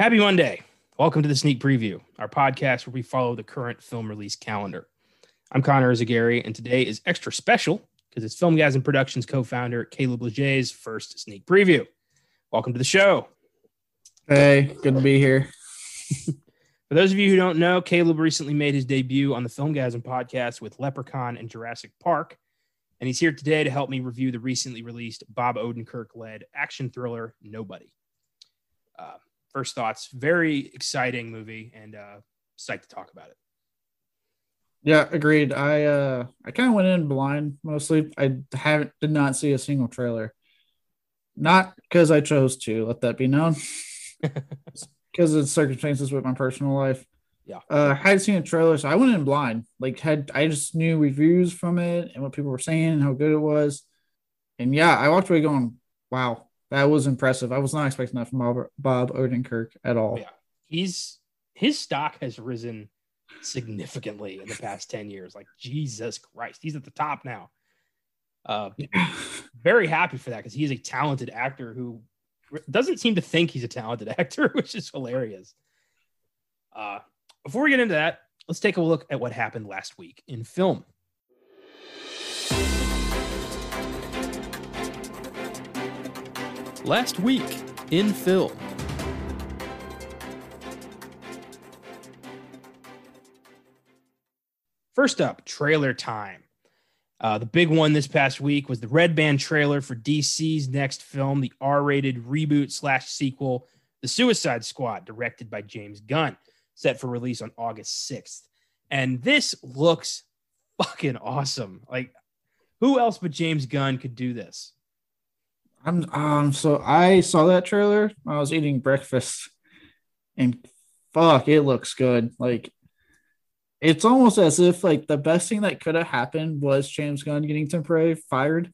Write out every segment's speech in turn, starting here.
Happy Monday. Welcome to the Sneak Preview, our podcast where we follow the current film release calendar. I'm Connor Eyzaguirre, and today is extra special because it's Filmgazm Productions co founder Caleb Leger's first sneak preview. Welcome to the show. Hey, good to be here. For those of you who don't know, Caleb recently made his debut on the Filmgazm podcast with Leprechaun and Jurassic Park, and he's here today to help me review the recently released Bob Odenkirk led action thriller Nobody. Uh, first thoughts very exciting movie and uh, psyched to talk about it. Yeah, agreed. I uh I kind of went in blind mostly. I haven't did not see a single trailer. Not because I chose to, let that be known. Because of circumstances with my personal life. Yeah. Uh I had seen a trailer, so I went in blind. Like had I just knew reviews from it and what people were saying and how good it was. And yeah, I walked away going, wow, that was impressive. I was not expecting that from Bob, Bob Odenkirk at all. Yeah. He's his stock has risen significantly in the past 10 years. Like Jesus Christ, he's at the top now. Uh, very happy for that because he is a talented actor who doesn't seem to think he's a talented actor, which is hilarious. Uh, before we get into that, let's take a look at what happened last week in film. Last week in film. First up, trailer time. Uh, the big one this past week was the Red Band trailer for DC's next film, the R rated reboot slash sequel, The Suicide Squad, directed by James Gunn, set for release on August 6th. And this looks fucking awesome. Like, who else but James Gunn could do this? I'm um so I saw that trailer I was eating breakfast and fuck it looks good. Like it's almost as if like the best thing that could have happened was James Gunn getting temporarily fired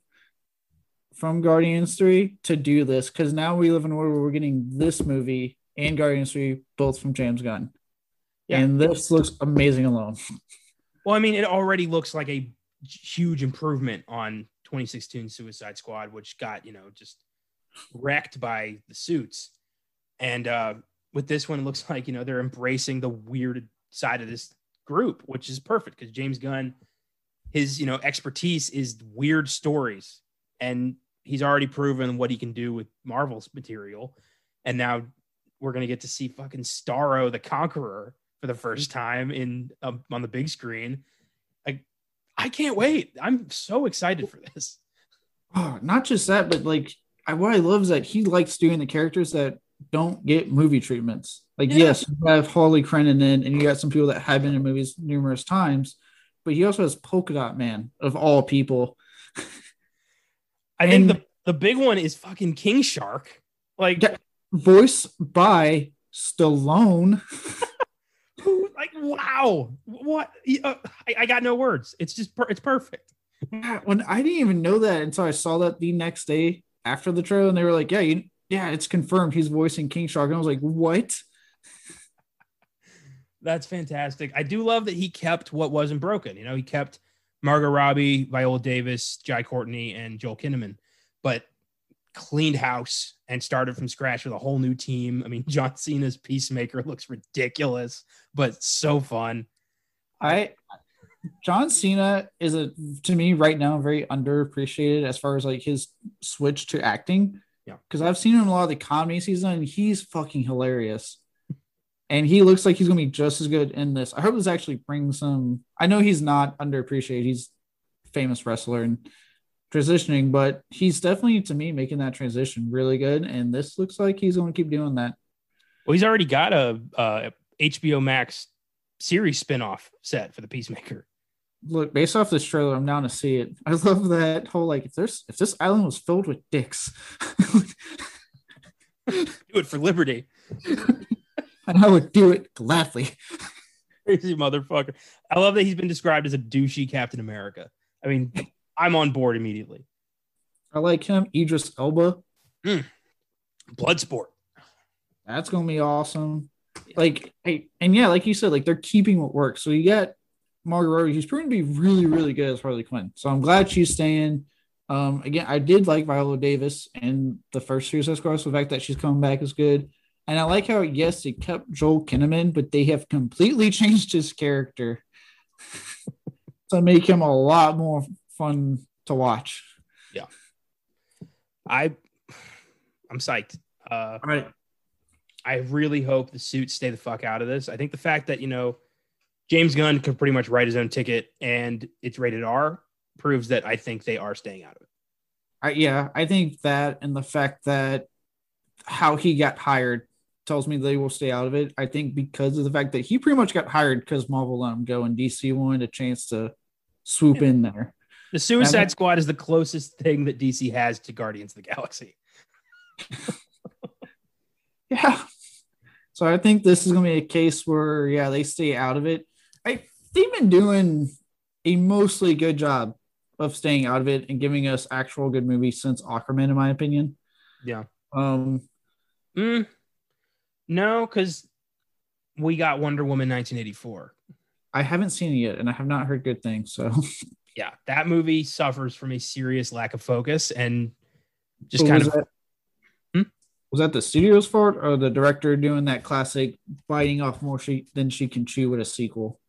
from Guardians 3 to do this because now we live in a world where we're getting this movie and Guardians 3 both from James Gunn. Yeah. And this looks amazing alone. Well, I mean, it already looks like a huge improvement on 2016 Suicide Squad, which got, you know, just wrecked by the suits. And uh, with this one, it looks like, you know, they're embracing the weird side of this group, which is perfect because James Gunn, his, you know, expertise is weird stories. And he's already proven what he can do with Marvel's material. And now we're going to get to see fucking Starro the Conqueror for the first time in um, on the big screen. I can't wait. I'm so excited for this. Oh, not just that, but like I, what I love is that he likes doing the characters that don't get movie treatments. Like, Yeah. yes, you have Harley Quinn in, and you got some people that have been in movies numerous times, but he also has Polka Dot Man of all people. I think the, the big one is fucking King Shark. Like, voice by Stallone. who, like, wow. What? Uh, I, I got no words. It's just, per- it's perfect. When I didn't even know that until I saw that the next day after the trailer, and they were like, "Yeah, you, yeah, it's confirmed. He's voicing King Shark." And I was like, "What?" That's fantastic. I do love that he kept what wasn't broken. You know, he kept Margot Robbie, Viola Davis, Jai Courtney, and Joel Kinnaman, but cleaned house and started from scratch with a whole new team. I mean, John Cena's Peacemaker looks ridiculous, but so fun. I John Cena is a to me right now very underappreciated as far as like his switch to acting. Yeah. Because I've seen him in a lot of the comedies he's done, and he's fucking hilarious. And he looks like he's gonna be just as good in this. I hope this actually brings some. I know he's not underappreciated. He's a famous wrestler and transitioning, but he's definitely to me making that transition really good. And this looks like he's gonna keep doing that. Well, he's already got a uh, HBO Max series spinoff set for the Peacemaker. look based off this trailer i'm down to see it i love that whole like if there's if this island was filled with dicks Do it for Liberty. and i would do it gladly Crazy motherfucker. I love that he's been described as a douchey Captain America. I mean, I'm on board immediately. i like him. Idris elba. Bloodsport. that's gonna be awesome. Like hey and yeah like you said like they're keeping what works. So you got margot robbie who's proven to be really really good as harley quinn. So i'm glad she's staying. Um again i did like viola davis in the first suicide squad so the fact that she's coming back is good. And I like how yes, they kept Joel Kinnaman, but they have completely changed his character to make him a lot more fun to watch. Yeah. I I'm psyched. Uh, All right. I really hope the suits stay the fuck out of this. I think the fact that you know James Gunn could pretty much write his own ticket and it's rated R proves that I think they are staying out of it. I, yeah, I think that and the fact that how he got hired tells me they will stay out of it. I think because of the fact that he pretty much got hired because Marvel let him go and DC wanted a chance to swoop in there. The Suicide And- Squad is the closest thing that DC has to Guardians of the Galaxy. Yeah. So I think this is gonna be a case where yeah, they stay out of it. I they've been doing a mostly good job of staying out of it and giving us actual good movies since Aquaman, in my opinion. Yeah. Um Mm, no, because we got Wonder Woman 1984. I haven't seen it yet and I have not heard good things. So Yeah, that movie suffers from a serious lack of focus and just But kind was of that, Hmm? was that the studio's fault or the director doing that classic biting off more she than she can chew with a sequel?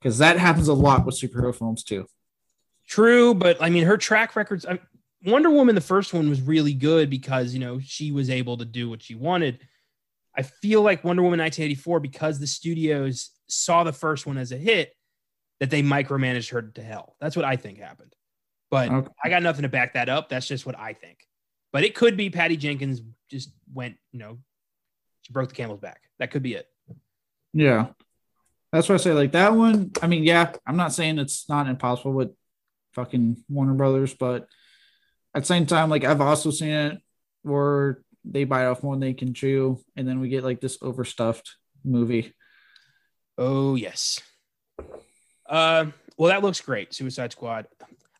Because that happens a lot with superhero films too. True, but I mean, her track records. I, Wonder Woman, the first one was really good because you know she was able to do what she wanted. I feel like Wonder Woman 1984 because the studios saw the first one as a hit that they micromanaged her to hell. That's what I think happened. But Okay. I got nothing to back that up. That's just what I think. But it could be Patty Jenkins just went, you know, she broke the camel's back. That could be it. Yeah. That's why I say like that one. I mean, yeah, I'm not saying it's not impossible with fucking Warner Brothers, but at the same time, like I've also seen it where they bite off more than they can chew, and then we get like this overstuffed movie. Oh yes. Uh, well, that looks great. Suicide Squad.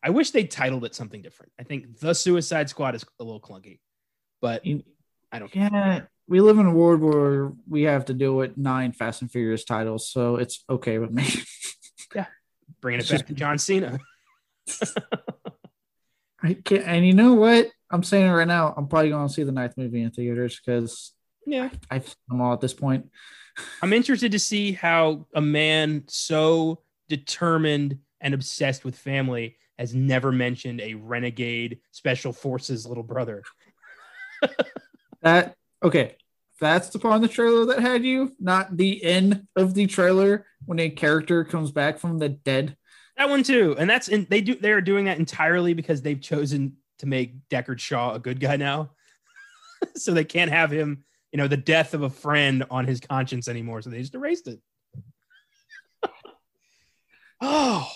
I wish they titled it something different. I think the Suicide Squad is a little clunky, but I don't care. Yeah, we live in a world where we have to deal with nine Fast and Furious titles, so it's okay with me. Yeah, bringing it back to John Cena. I can't, and you know what? I'm saying right now. I'm probably going to see the ninth movie in theaters because Yeah, I've seen them all at this point. I'm interested to see how a man so determined and obsessed with family has never mentioned a renegade special forces little brother. That okay. That's the part in the trailer that had you, not the end of the trailer when a character comes back from the dead. That one too, and that's in, they do they are doing that entirely because they've chosen to make Deckard Shaw a good guy now, so they can't have him, you know, the death of a friend on his conscience anymore. So they just erased it. Oh,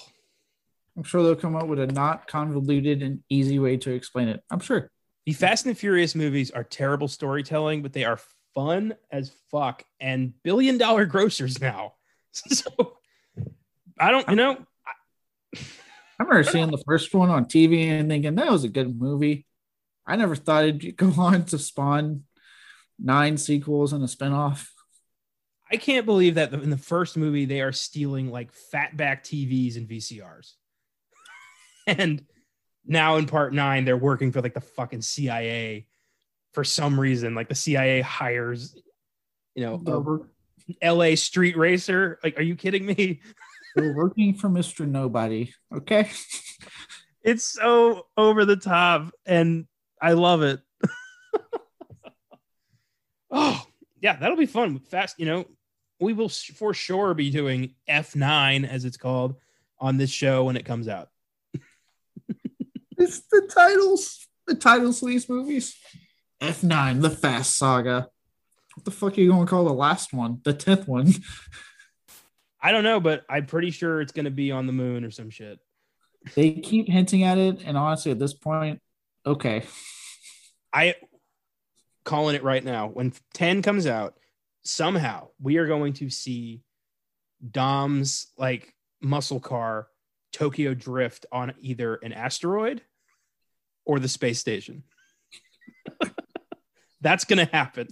I'm sure they'll come up with a not convoluted and easy way to explain it. I'm sure. the Fast and the Furious movies are terrible storytelling, but they are fun as fuck and billion dollar grossers now. So I don't, you know, I remember seeing the first one on TV and thinking that was a good movie. I never thought it'd go on to spawn nine sequels and a spinoff. I can't believe that in the first movie they are stealing like fatback TVs and VCRs. and now in part nine, they're working for like the fucking CIA for some reason. Like the CIA hires, you know, LA street racer. Like, are you kidding me? they're working for Mr. Nobody. Okay. It's so over the top and I love it. oh, yeah, that'll be fun. Fast, you know, we will for sure be doing F9 as it's called on this show when it comes out. It's the titles, the titles of these movies. F9, the Fast Saga. What the fuck are you going to call the last one? The 10th one? I don't know, but I'm pretty sure it's going to be on the moon or some shit. They keep hinting at it. And honestly, at this point, okay. I calling it right now. When 10 comes out, somehow we are going to see Dom's like muscle car Tokyo drift on either an asteroid or the space station. That's going to happen.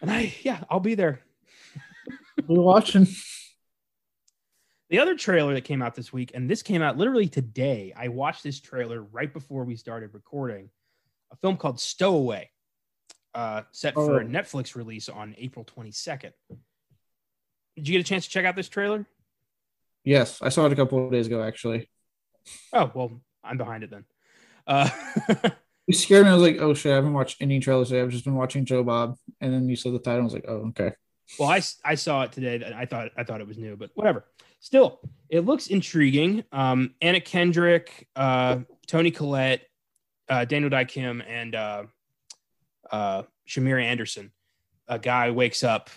and I, yeah, I'll be there. We're watching. The other trailer that came out this week, and this came out literally today. I watched this trailer right before we started recording. a film called Stowaway, uh, set Oh. for a Netflix release on April 22nd. Did you get a chance to check out this trailer? Yes, I saw it a couple of days ago actually. Oh, well, I'm behind it then. Uh, You scared me. I was like, oh shit, I haven't watched any trailers today. I've just been watching Joe Bob. And then you said the title. I was like, oh, okay. well, I, I saw it today. I thought I thought it was new, but whatever. Still, it looks intriguing. Um, Anna Kendrick, uh, Toni Collette, uh, Daniel Dae Kim, and uh, Shamier Anderson. A guy wakes up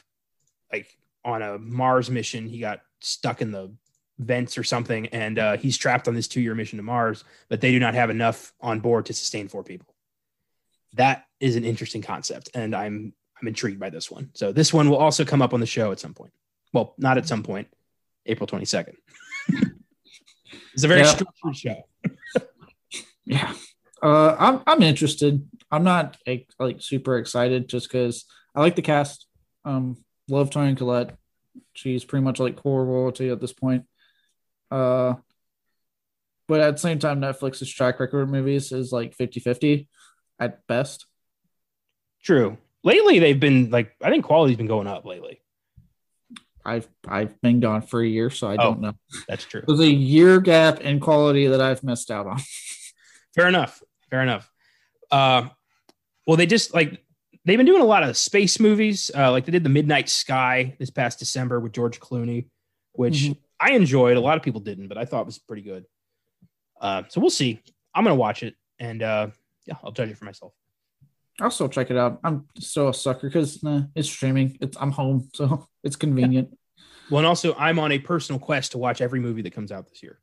like on a Mars mission. He got stuck in the vents or something, and uh, he's trapped on this two-year mission to Mars. But they do not have enough on board to sustain four people. That is an interesting concept, and I'm I'm intrigued by this one. So this one will also come up on the show at some point. Well, not at some point. April 22nd. it's a very Yeah. structured show. Yeah. Uh, I'm I'm interested. I'm not like, like super excited just because I like the cast. Um, love Toni Collette. She's pretty much like core royalty at this point. Uh, but at the same time, Netflix's track record movies is like 50-50 at best. True. Lately, they've been like I think quality's been going up lately. I've I've been gone for a year, so I don't know. That's true. There's a year gap in quality that I've missed out on. Fair enough. Fair enough. Uh, well, they just like they've been doing a lot of space movies. Uh, like they did the Midnight Sky this past December with George Clooney, which Mhm. I enjoyed. A lot of people didn't, but I thought was pretty good. Uh, so we'll see. I'm gonna watch it, and uh, yeah, I'll judge it for myself. I'll still check it out. I'm still a sucker because nah, it's streaming. It's I'm home, so it's convenient. Well, and also I'm on a personal quest to watch every movie that comes out this year,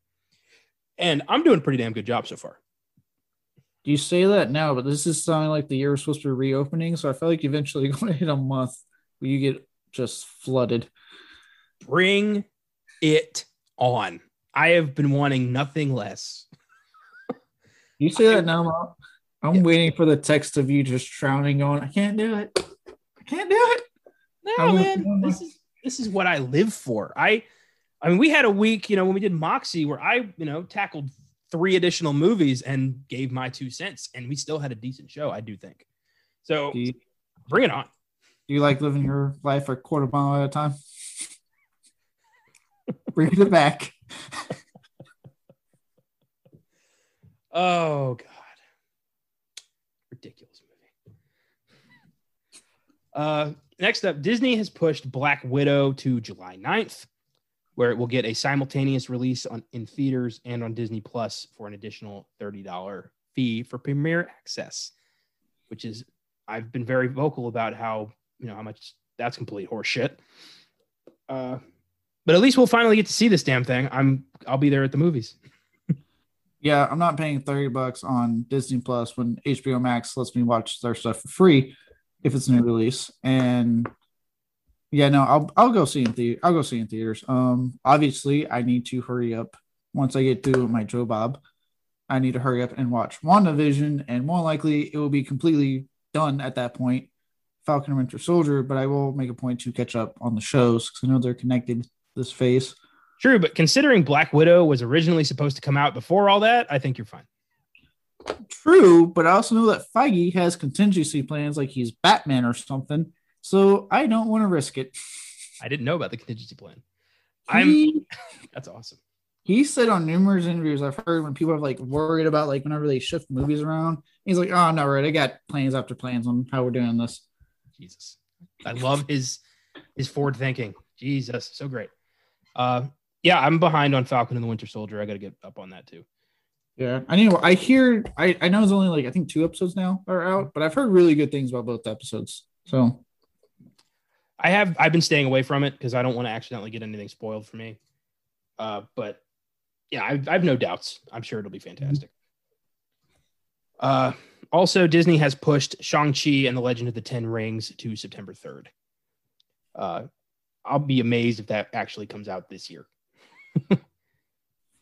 and I'm doing a pretty damn good job so far. You say that now, but this is sounding like the year was supposed to be reopening, so I feel like eventually you're going to hit a month where you get just flooded. Bring it on. I have been wanting nothing less. You say that now, Mom. I'm Yeah. waiting for the text of you just drowning on. I can't do it. I can't do it. No, I will- man, this is this is what I live for. I, I mean, we had a week, you know, when we did Moxie, where I, you know, tackled three additional movies and gave my two cents, and we still had a decent show. I do think. So Do you, bring it on. do you like living your life a quarter mile at a time? Bring it back. Oh God, ridiculous movie. Uh, next up, Disney has pushed Black Widow to July 9th, where it will get a simultaneous release on in theaters and on Disney Plus for an additional thirty dollar fee for premiere access, which is I've been very vocal about how you know how much that's complete horseshit. Uh, but at least we'll finally get to see this damn thing. I'm I'll be there at the movies. Yeah, I'm not paying 30 bucks on Disney Plus when HBO Max lets me watch their stuff for free if it's a new release. And yeah, no, I'll I'll go see in the I'll go see in theaters. Um obviously I need to hurry up once I get through my Joe Bob. I need to hurry up and watch WandaVision, and more likely it will be completely done at that point. Falcon and Winter Soldier, but I will make a point to catch up on the shows because I know they're connected this phase. True, but considering Black Widow was originally supposed to come out before all that, I think you're fine. True, but I also know that Feige has contingency plans like he's Batman or something. So I don't want to risk it. I didn't know about the contingency plan. I'm that's awesome. he said on numerous interviews I've heard when people are like worried about like whenever they shift movies around, he's like, Oh, no, right. I got plans after plans on how we're doing this. Jesus. I love his his forward thinking. Jesus, so great. Uh yeah, I'm behind on Falcon and the Winter Soldier. I gotta get up on that too. Yeah. I know I hear I, I know it's only like I think two episodes now are out, but I've heard really good things about both episodes. So I have I've been staying away from it because I don't want to accidentally get anything spoiled for me. Uh, but yeah, I, I have no doubts. I'm sure it'll be fantastic. Uh, also, Disney has pushed Shang-Chi and the Legend of the Ten Rings to September 3rd. Uh, I'll be amazed if that actually comes out this year.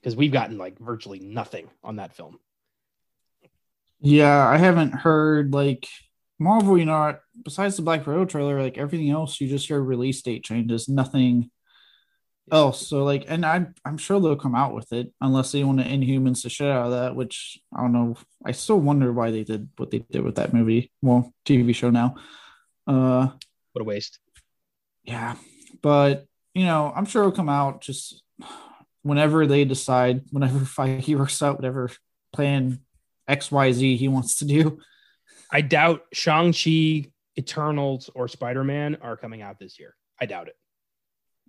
Because we've gotten like virtually nothing on that film. Yeah, I haven't heard like Marvel, you know, besides the Black Widow trailer, like everything else, you just hear release date changes. Nothing else. so like, and I I'm sure they'll come out with it unless they want to Inhumans the shit out of that. Which I don't know. I still wonder why they did what they did with that movie. Well, TV show now. Uh, What a waste. yeah, but you know, I'm sure it'll come out just whenever they decide. Whenever Feige works out whatever plan X Y Z he wants to do. I doubt Shang-Chi, Eternals, or Spider-Man are coming out this year. I doubt it.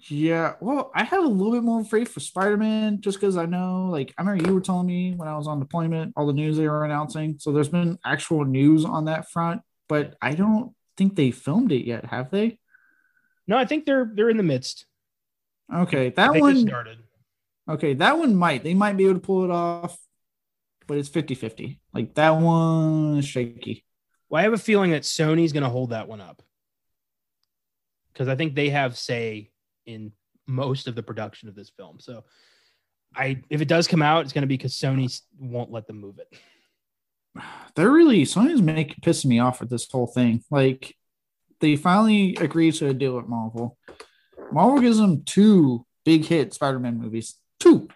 Yeah, well, I have a little bit more faith for Spider Man just because I know, like, I remember you were telling me when I was on deployment all the news they were announcing. So there's been actual news on that front, but I don't think they filmed it yet, have they? No, I think they're they're in the midst. Okay, that think one. started. Okay, that one might. They might be able to pull it off, but it's 50 50. Like, that one is shaky. Well, I have a feeling that Sony's going to hold that one up because I think they have say in most of the production of this film. So, I if it does come out, it's going to be because Sony won't let them move it. they're really Sony's making pissing me off with this whole thing. Like they finally agreed to a deal with Marvel. Marvel gives them two big hit Spider-Man movies. Two.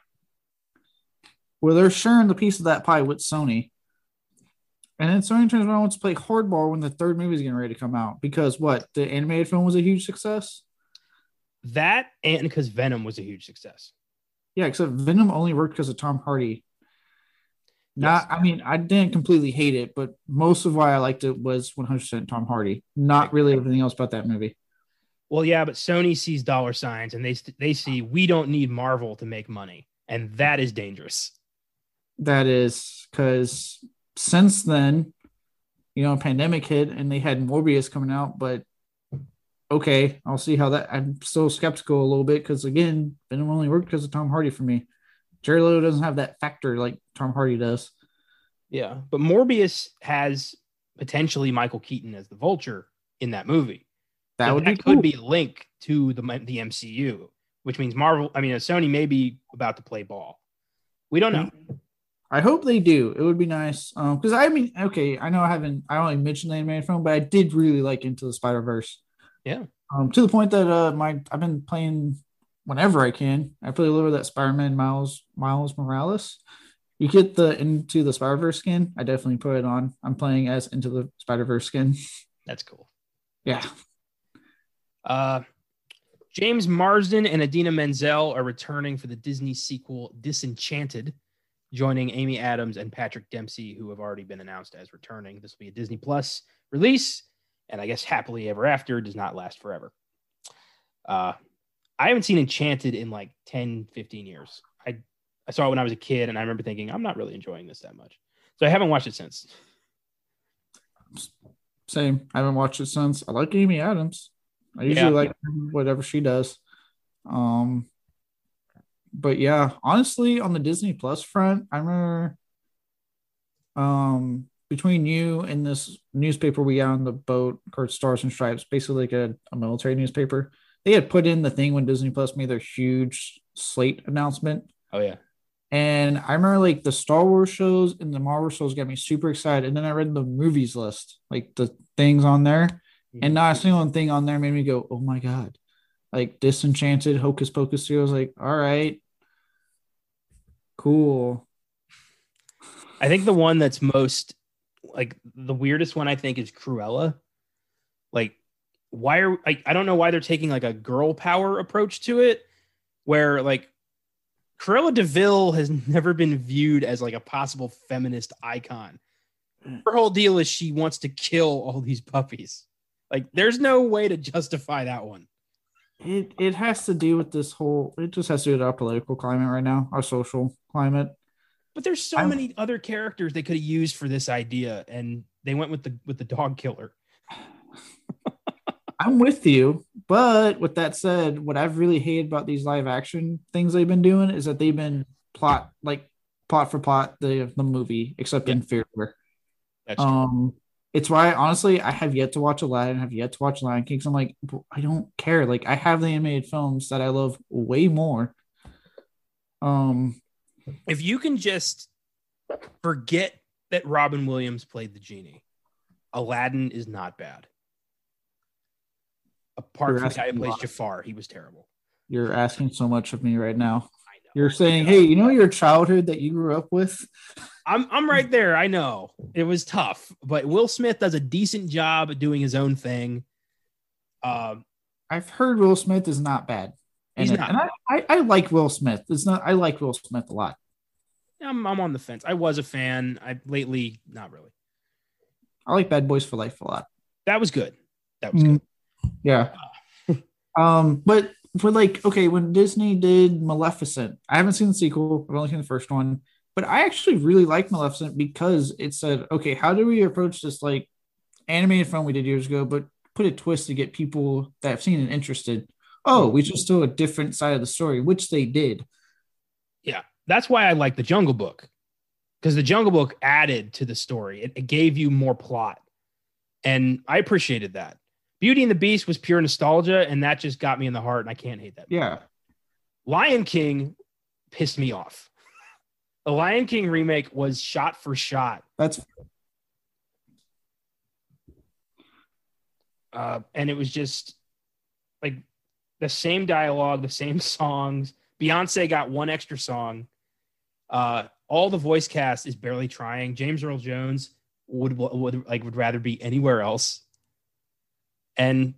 Where they're sharing the piece of that pie with Sony. And then Sony turns around and wants to play hardball when the third movie is getting ready to come out. Because what? The animated film was a huge success? That and because Venom was a huge success. Yeah, except Venom only worked because of Tom Hardy. Not, I mean, I didn't completely hate it, but most of why I liked it was 100% Tom Hardy. Not really everything else about that movie. Well, yeah, but Sony sees dollar signs and they they see we don't need Marvel to make money, and that is dangerous. That is because since then, you know, pandemic hit and they had Morbius coming out, but okay, I'll see how that. I'm still skeptical a little bit because again, Venom only worked because of Tom Hardy for me. Jared Leto doesn't have that factor like Tom Hardy does. Yeah, but Morbius has potentially Michael Keaton as the Vulture in that movie. That So would that be could cool. be a link to the the MCU, which means Marvel. I mean, uh, Sony may be about to play ball. We don't know. I hope they do. It would be nice. Um, because I mean, okay, I know I haven't I only mentioned the animated film, but I did really like Into the Spider Verse. Yeah. Um, to the point that uh my I've been playing whenever I can. I play a little bit of that Spider-Man Miles Miles Morales. You get the Into the Spider Verse skin. I definitely put it on. I'm playing as Into the Spider Verse skin. That's cool. Yeah. Uh, James Marsden and Idina Menzel are returning for the Disney sequel Disenchanted, joining Amy Adams and Patrick Dempsey, who have already been announced as returning. This will be a Disney Plus release, and I guess happily ever after does not last forever. Uh, I haven't seen Enchanted in like 10, 15 years. I, I saw it when I was a kid, and I remember thinking, I'm not really enjoying this that much. So I haven't watched it since. Same. I haven't watched it since. I like Amy Adams. I usually Yeah. like whatever she does. Um, but yeah, honestly, on the Disney Plus front, I remember um between you and this newspaper we got on the boat called Stars and Stripes, basically like a, a military newspaper. They had put in the thing when Disney Plus made their huge slate announcement. Oh, yeah. And I remember like the Star Wars shows and the Marvel shows got me super excited. And then I read the movies list, like the things on there. And not a single thing on there made me go, oh my God. Like Disenchanted, Hocus Pocus 2. I was like, all right. Cool. I think the one that's most like the weirdest one I think is Cruella. Like, why are I, I don't know why they're taking like a girl power approach to it, where like Cruella de Vil has never been viewed as like a possible feminist icon. Her whole deal is she wants to kill all these puppies. Like, there's no way to justify that one. It it has to do with this whole it just has to do with our political climate right now, our social climate. But there's so I'm- many other characters they could have used for this idea, and they went with the with the dog killer. I'm with you, but with that said, what I've really hated about these live action things they've been doing is that they've been plot like plot for plot the the movie, except inferior. That's true. Um, it's why honestly I have yet to watch Aladdin, have yet to watch Lion King. I'm like, I don't care. Like I have the animated films that I love way more. Um, if you can just forget that Robin Williams played the genie, Aladdin is not bad. Apart from the guy who plays. Jafar, he was terrible. You're asking so much of me right now. You're saying, hey, you know your childhood that you grew up with? I'm I'm right there. I know it was tough, but Will Smith does a decent job at doing his own thing. Um, I've heard Will Smith is not bad. He's not. And I, I, I like Will Smith. It's not I like Will Smith a lot. I'm I'm on the fence. I was a fan. I lately not really. I like Bad Boys for Life a lot. That was good. That was Mm. good. Yeah. um, but for like, okay, when Disney did Maleficent, I haven't seen the sequel, I've only seen the first one, but I actually really like Maleficent because it said, okay, how do we approach this like animated film we did years ago, but put a twist to get people that have seen it interested? Oh, we just do a different side of the story, which they did. Yeah, that's why I like the Jungle Book, because the Jungle Book added to the story. It, it gave you more plot, and I appreciated that. Beauty and the Beast was pure nostalgia, and that just got me in the heart, and I can't hate that. Yeah. Lion King pissed me off. The Lion King remake was shot for shot, That's uh, and it was just like the same dialogue, the same songs. Beyonce got one extra song. Uh, all the voice cast is barely trying. James Earl Jones would would like would rather be anywhere else, and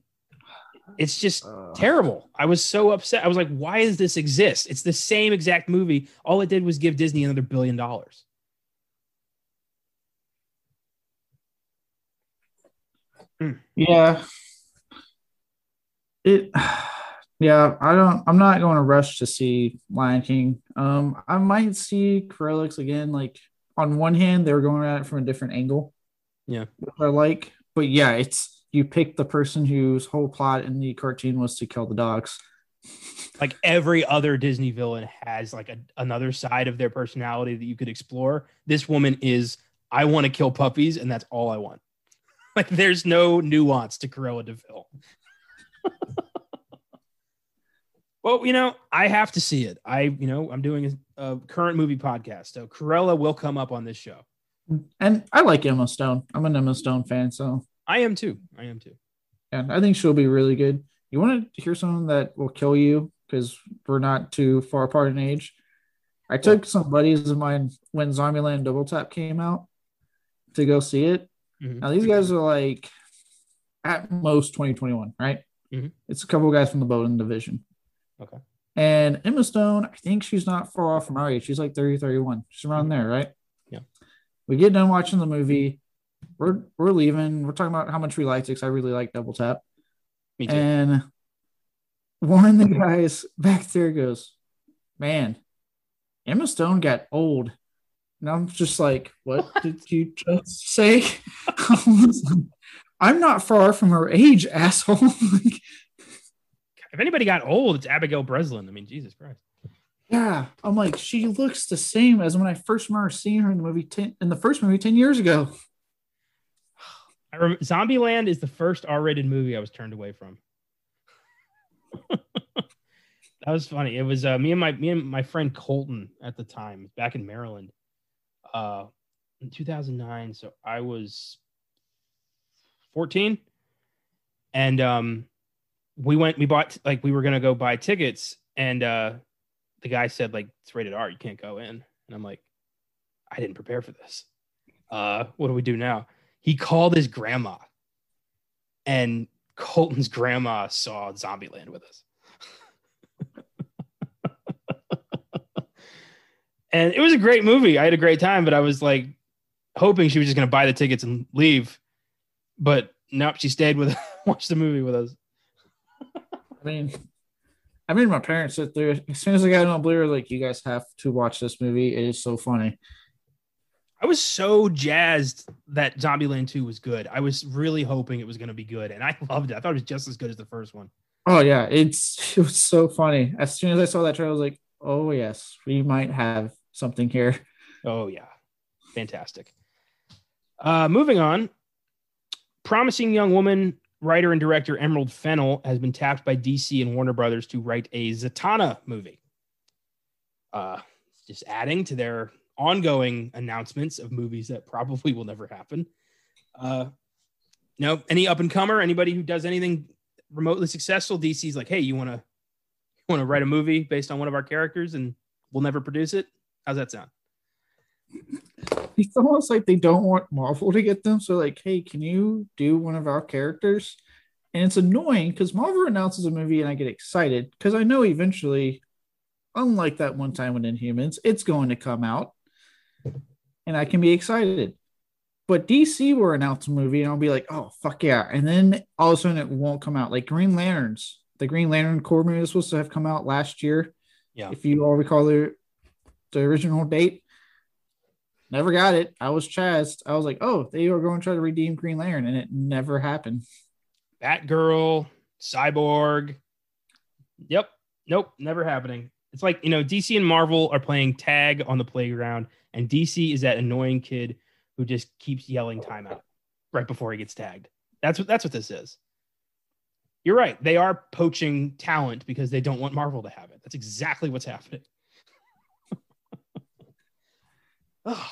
it's just uh, terrible. I was so upset. I was like, why does this exist? It's the same exact movie. All it did was give Disney another billion dollars. Yeah. It yeah, I don't I'm not going to rush to see Lion King. Um I might see Corellix again like on one hand they were going at it from a different angle. Yeah. Which I like, but yeah, it's you pick the person whose whole plot in the cartoon was to kill the dogs. Like every other Disney villain has like a, another side of their personality that you could explore. This woman is, I want to kill puppies, and that's all I want. Like there's no nuance to Cruella de Vil. well, you know, I have to see it. I, you know, I'm doing a, a current movie podcast, so Cruella will come up on this show. And I like Emma Stone. I'm an Emma Stone fan, so I am too. I am too. yeah, I think she'll be really good. You want to hear something that will kill you because we're not too far apart in age? I took some buddies of mine when Zombieland Double Tap came out to go see it. Mhm. Now these guys are like at most 2021, right? Mhm. It's a couple of guys from the Bowden division. Okay. And Emma Stone, I think she's not far off from our age. She's like 30, 31. She's around there, right? Yeah. We get done watching the movie. We're we're leaving. We're talking about how much we liked it 'cause I really like Double Tap. Me too. And one of the guys back there goes, Man, Emma Stone got old. And I'm just like, What did you just say? I'm not far from her age, asshole. Like, if anybody got old, it's Abigail Breslin. I mean, Jesus Christ. yeah. I'm like, she looks the same as when I first remember seeing her in the movie 10 in the first movie 10 years ago. I Zombieland is the first R-rated movie I was turned away from. that was funny. It was uh, me and my me and my friend Colton at the time back in Maryland, uh, in 2009. So I was 14, and um, we went. We bought like we were gonna go buy tickets, and uh, the guy said like it's rated R. You can't go in, and I'm like, I didn't prepare for this. Uh, what do we do now? He called his grandma and colton's grandma saw zombieland with us and it was a great movie i had a great time but i was like hoping she was just going to buy the tickets and leave but nope she stayed with watched the movie with us I mean, I made my parents sit there as soon as I got on Blu-ray, like, you guys have to watch this movie. It is so funny. I was so jazzed that zombieland 2 was good i was really hoping it was going to be good and i loved it i thought it was just as good as the first one Oh yeah, it's it was so funny. As soon as I saw that trailer, I was like, "Oh yes, we might have something here." Oh yeah, fantastic. Uh, moving on, promising young woman writer and director Emerald Fennell has been tapped by DC and Warner Brothers to write a Zatanna movie. Uh, just adding to their ongoing announcements of movies that probably will never happen. Uh, no, any up and comer, anybody who does anything remotely successful, DC's like, hey, you want to want to write a movie based on one of our characters and we'll never produce it? How's that sound? It's almost like they don't want Marvel to get them. So, like, hey, can you do one of our characters? And it's annoying because Marvel announces a movie and I get excited because I know eventually, unlike that one time with Inhumans, it's going to come out and I can be excited. But DC will announce a movie and I'll be like, oh, fuck yeah. And then all of a sudden it won't come out. Like Green Lanterns, the Green Lantern Corps movie was supposed to have come out last year. Yeah. If you all recall the, the original date, never got it. I was chazed. I was like, oh, they are going to try to redeem Green Lantern, and it never happened. Batgirl, Cyborg. Yep. Nope. Never happening. It's like, you know, DC and Marvel are playing tag on the playground, and DC is that annoying kid who just keeps yelling timeout right before he gets tagged. That's what that's what this is. You're right. They are poaching talent because they don't want Marvel to have it. That's exactly what's happening.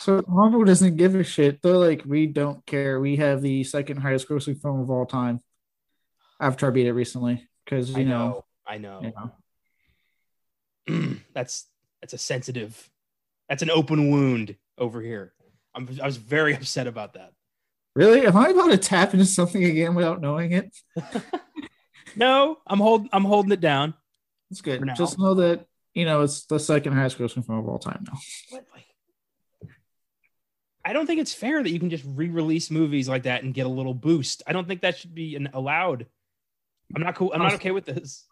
So Marvel doesn't give a shit. They're like, we don't care. We have the second highest grossing film of all time. Avatar beat it recently because you I know, know. I know. you know. that's that's a sensitive. That's an open wound over here. I'm, I was very upset about that. Really? Am I about to tap into something again without knowing it? No, I'm hold I'm holding it down. It's good. Just know that you know it's the second highest grossing film of all time now. What, I don't think it's fair that you can just re-release movies like that and get a little boost. I don't think that should be an, allowed. I'm not cool. I'm not oh. okay with this.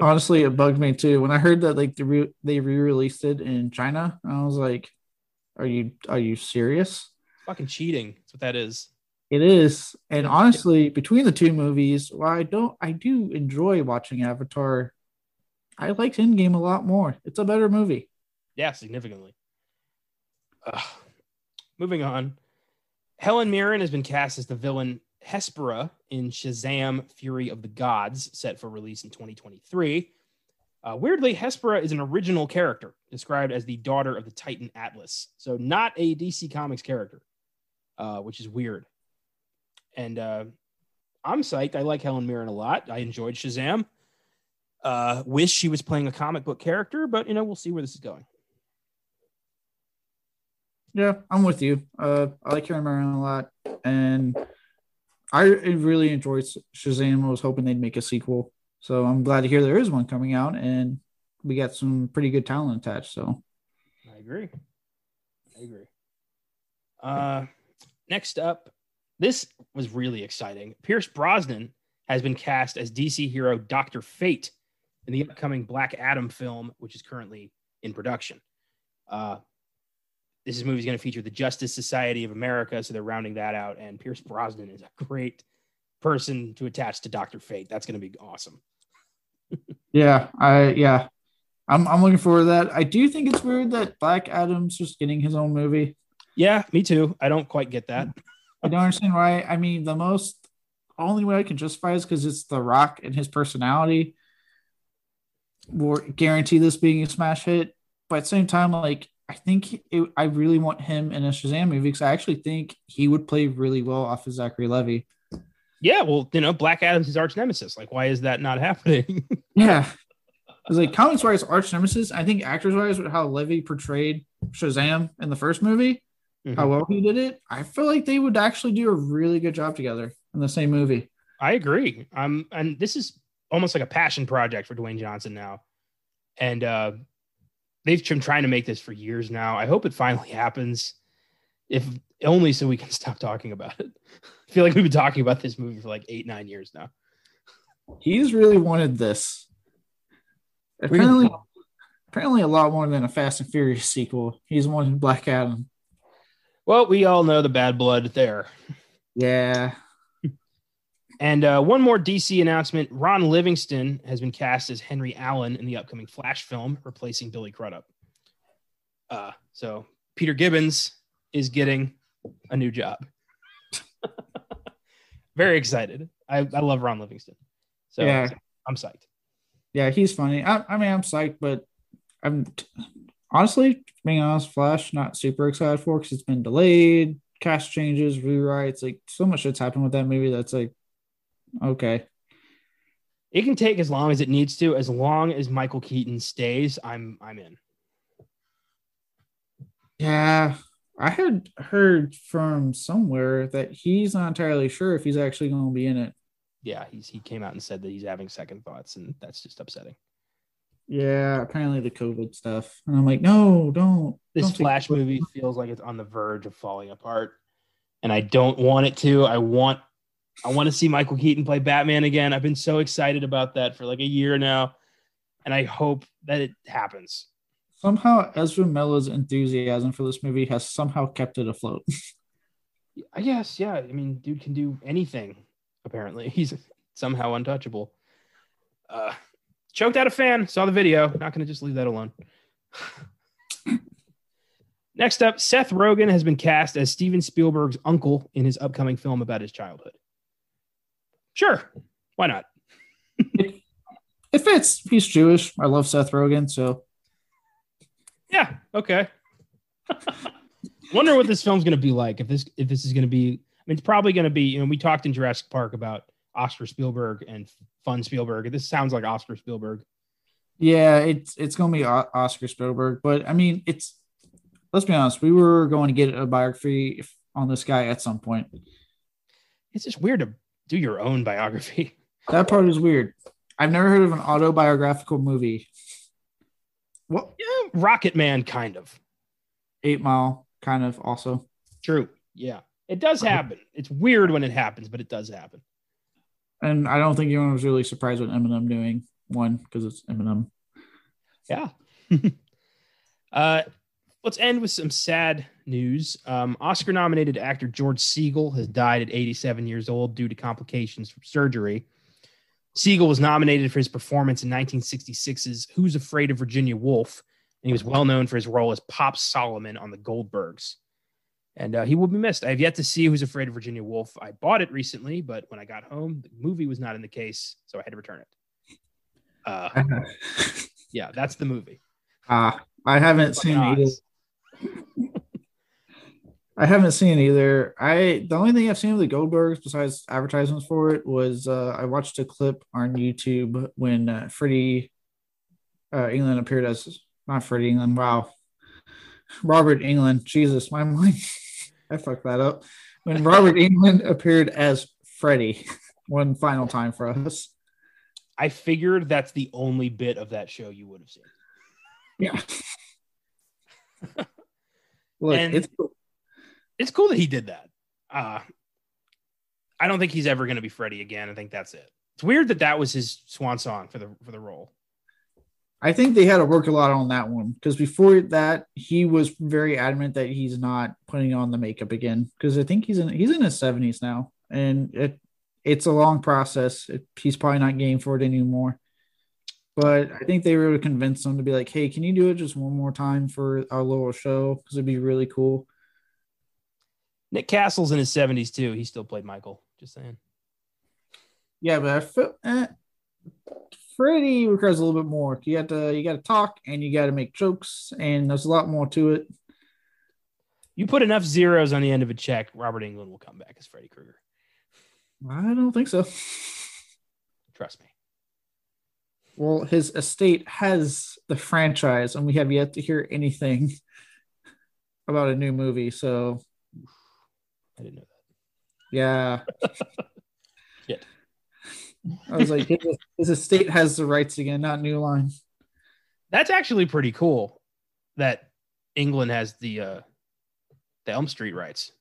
Honestly, it bugged me too when I heard that like the re- they re-released it in China. I was like, "Are you are you serious?" Fucking cheating. That's what that is. It is, and honestly, between the two movies, while I don't, I do enjoy watching Avatar. I liked Endgame a lot more. It's a better movie. Yeah, significantly. Ugh. Moving on. Helen Mirren has been cast as the villain Hespera in Shazam Fury of the Gods, set for release in 2023. Uh, weirdly, Hespera is an original character described as the daughter of the Titan Atlas. So, not a DC Comics character, uh, which is weird. And uh, I'm psyched. I like Helen Mirren a lot. I enjoyed Shazam. Uh, wish she was playing a comic book character, but you know, we'll see where this is going. Yeah, I'm with you. Uh, I like Karen Mirren a lot, and I really enjoyed Shazam. I was hoping they'd make a sequel, so I'm glad to hear there is one coming out, and we got some pretty good talent attached. So I agree. I agree. Uh, next up, this was really exciting. Pierce Brosnan has been cast as DC hero Doctor Fate in the upcoming Black Adam film, which is currently in production. Uh, this movie is going to feature the Justice Society of America, so they're rounding that out. And Pierce Brosnan is a great person to attach to Doctor Fate. That's going to be awesome. yeah, I yeah, I'm I'm looking forward to that. I do think it's weird that Black Adam's just getting his own movie. Yeah, me too. I don't quite get that. I don't understand why. I mean, the most only way I can justify is because it's The Rock and his personality will guarantee this being a smash hit. But at the same time, like I think it, I really want him in a Shazam movie because I actually think he would play really well off of Zachary Levi. Yeah, well, you know, Black Adam's his arch nemesis. Like, why is that not happening? Yeah. Because like comics wise, arch nemesis, I think actors wise, with how Levy portrayed Shazam in the first movie, Mhm. how well he did it, I feel like they would actually do a really good job together in the same movie. I agree. Um, and this is almost like a passion project for Dwayne Johnson now, and uh, they've been trying to make this for years now. I hope it finally happens, if only so we can stop talking about it. I feel like we've been talking about this movie for like eight, nine years now. He's really wanted this. Apparently, apparently a lot more than a Fast and Furious sequel. He's wanted Black Adam. Well, we all know the bad blood there. Yeah. And uh, one more DC announcement: Ron Livingston has been cast as Henry Allen in the upcoming Flash film, replacing Billy Crudup. Uh, so Peter Gibbons is getting a new job. Very excited. I, I love Ron Livingston. So Yeah. I'm psyched. Yeah, he's funny. I, I mean, I'm psyched, but I'm honestly, being honest, Flash not super excited for because it's been delayed, cast changes, rewrites, like so much shit's happened with that movie. That's like, okay, It can take as long as it needs to, as long as Michael Keaton stays. I'm I'm in. Yeah, I had heard from somewhere that he's not entirely sure if he's actually going to be in it. Yeah, he's he came out and said that he's having second thoughts, and that's just upsetting. Yeah, apparently the COVID stuff, and I'm like, no, don't. This don't Flash movie feels like it's on the verge of falling apart, and I don't want it to. I want I want to see Michael Keaton play Batman again. I've been so excited about that for like a year now, and I hope that it happens. Somehow, Ezra Miller's enthusiasm for this movie has somehow kept it afloat. I guess, yeah. I mean, dude can do anything. Apparently, he's somehow untouchable. Uh, choked out a fan. Saw the video. Not going to just leave that alone. Next up, Seth Rogen has been cast as Steven Spielberg's uncle in his upcoming film about his childhood. Sure, why not? it fits. He's Jewish. I love Seth Rogen, so Yeah, okay. Wonder what this film's going to be like. If this if this is going to be, I mean, it's probably going to be. You know, we talked in Jurassic Park about Oscar Spielberg and Fun Spielberg. This sounds like Oscar Spielberg. yeah, it's it's gonna be O- Oscar Spielberg. But I mean, it's let's be honest, we were going to get a biography on this guy at some point. It's just weird to do your own biography. That part is weird. I've never heard of an autobiographical movie. What Yeah, Rocket Man, kind of. Eight Mile, kind of also. True. Yeah, it does happen. It's weird when it happens, but it does happen. And I don't think anyone was really surprised with Eminem doing one because it's Eminem. Yeah. uh, let's end with some sad news. Um, Oscar nominated actor George Segal has died at 87 years old due to complications from surgery. Siegel was nominated for his performance in 1966's Who's Afraid of Virginia Woolf, and he was well known for his role as Pop Solomon on the Goldbergs. And uh, he will be missed. I have yet to see Who's Afraid of Virginia Woolf. I bought it recently, but when I got home, the movie was not in the case, so I had to return it. Uh, yeah, that's the movie. Ah, I haven't seen it. I haven't seen it either. I the only thing I've seen of the Goldbergs besides advertisements for it was uh, I watched a clip on YouTube when uh, Freddie uh, Englund appeared as not Freddie Englund. Wow, Robert Englund. Jesus, my mind. I fucked that up. When Robert Englund appeared as Freddie one final time for us. I figured that's the only bit of that show you would have seen. Yeah. Look, And- it's It's cool that he did that. Uh, I don't think he's ever going to be Freddy again. I think that's it. It's weird that that was his swan song for the for the role. I think they had to work a lot on that one because before that he was very adamant that he's not putting on the makeup again because I think he's in he's in his seventies now and it it's a long process. It, he's probably not game for it anymore. But I think they were able to convince him to be like, "Hey, can you do it just one more time for our little show? Because it'd be really cool." Nick Castle's in his 70s too. He still played Michael. Just saying. Yeah, but I feel eh, Freddy requires a little bit more. You got to you got to talk and you got to make jokes, and there's a lot more to it. You put enough zeros on the end of a check, Robert Englund will come back as Freddy Krueger. I don't think so. Trust me. Well, his estate has the franchise, and we have yet to hear anything about a new movie. So, I didn't know that. yeah. Shit. I was like, his, his estate has the rights again, not New Line. That's actually pretty cool that Englund has the uh the Elm Street rights.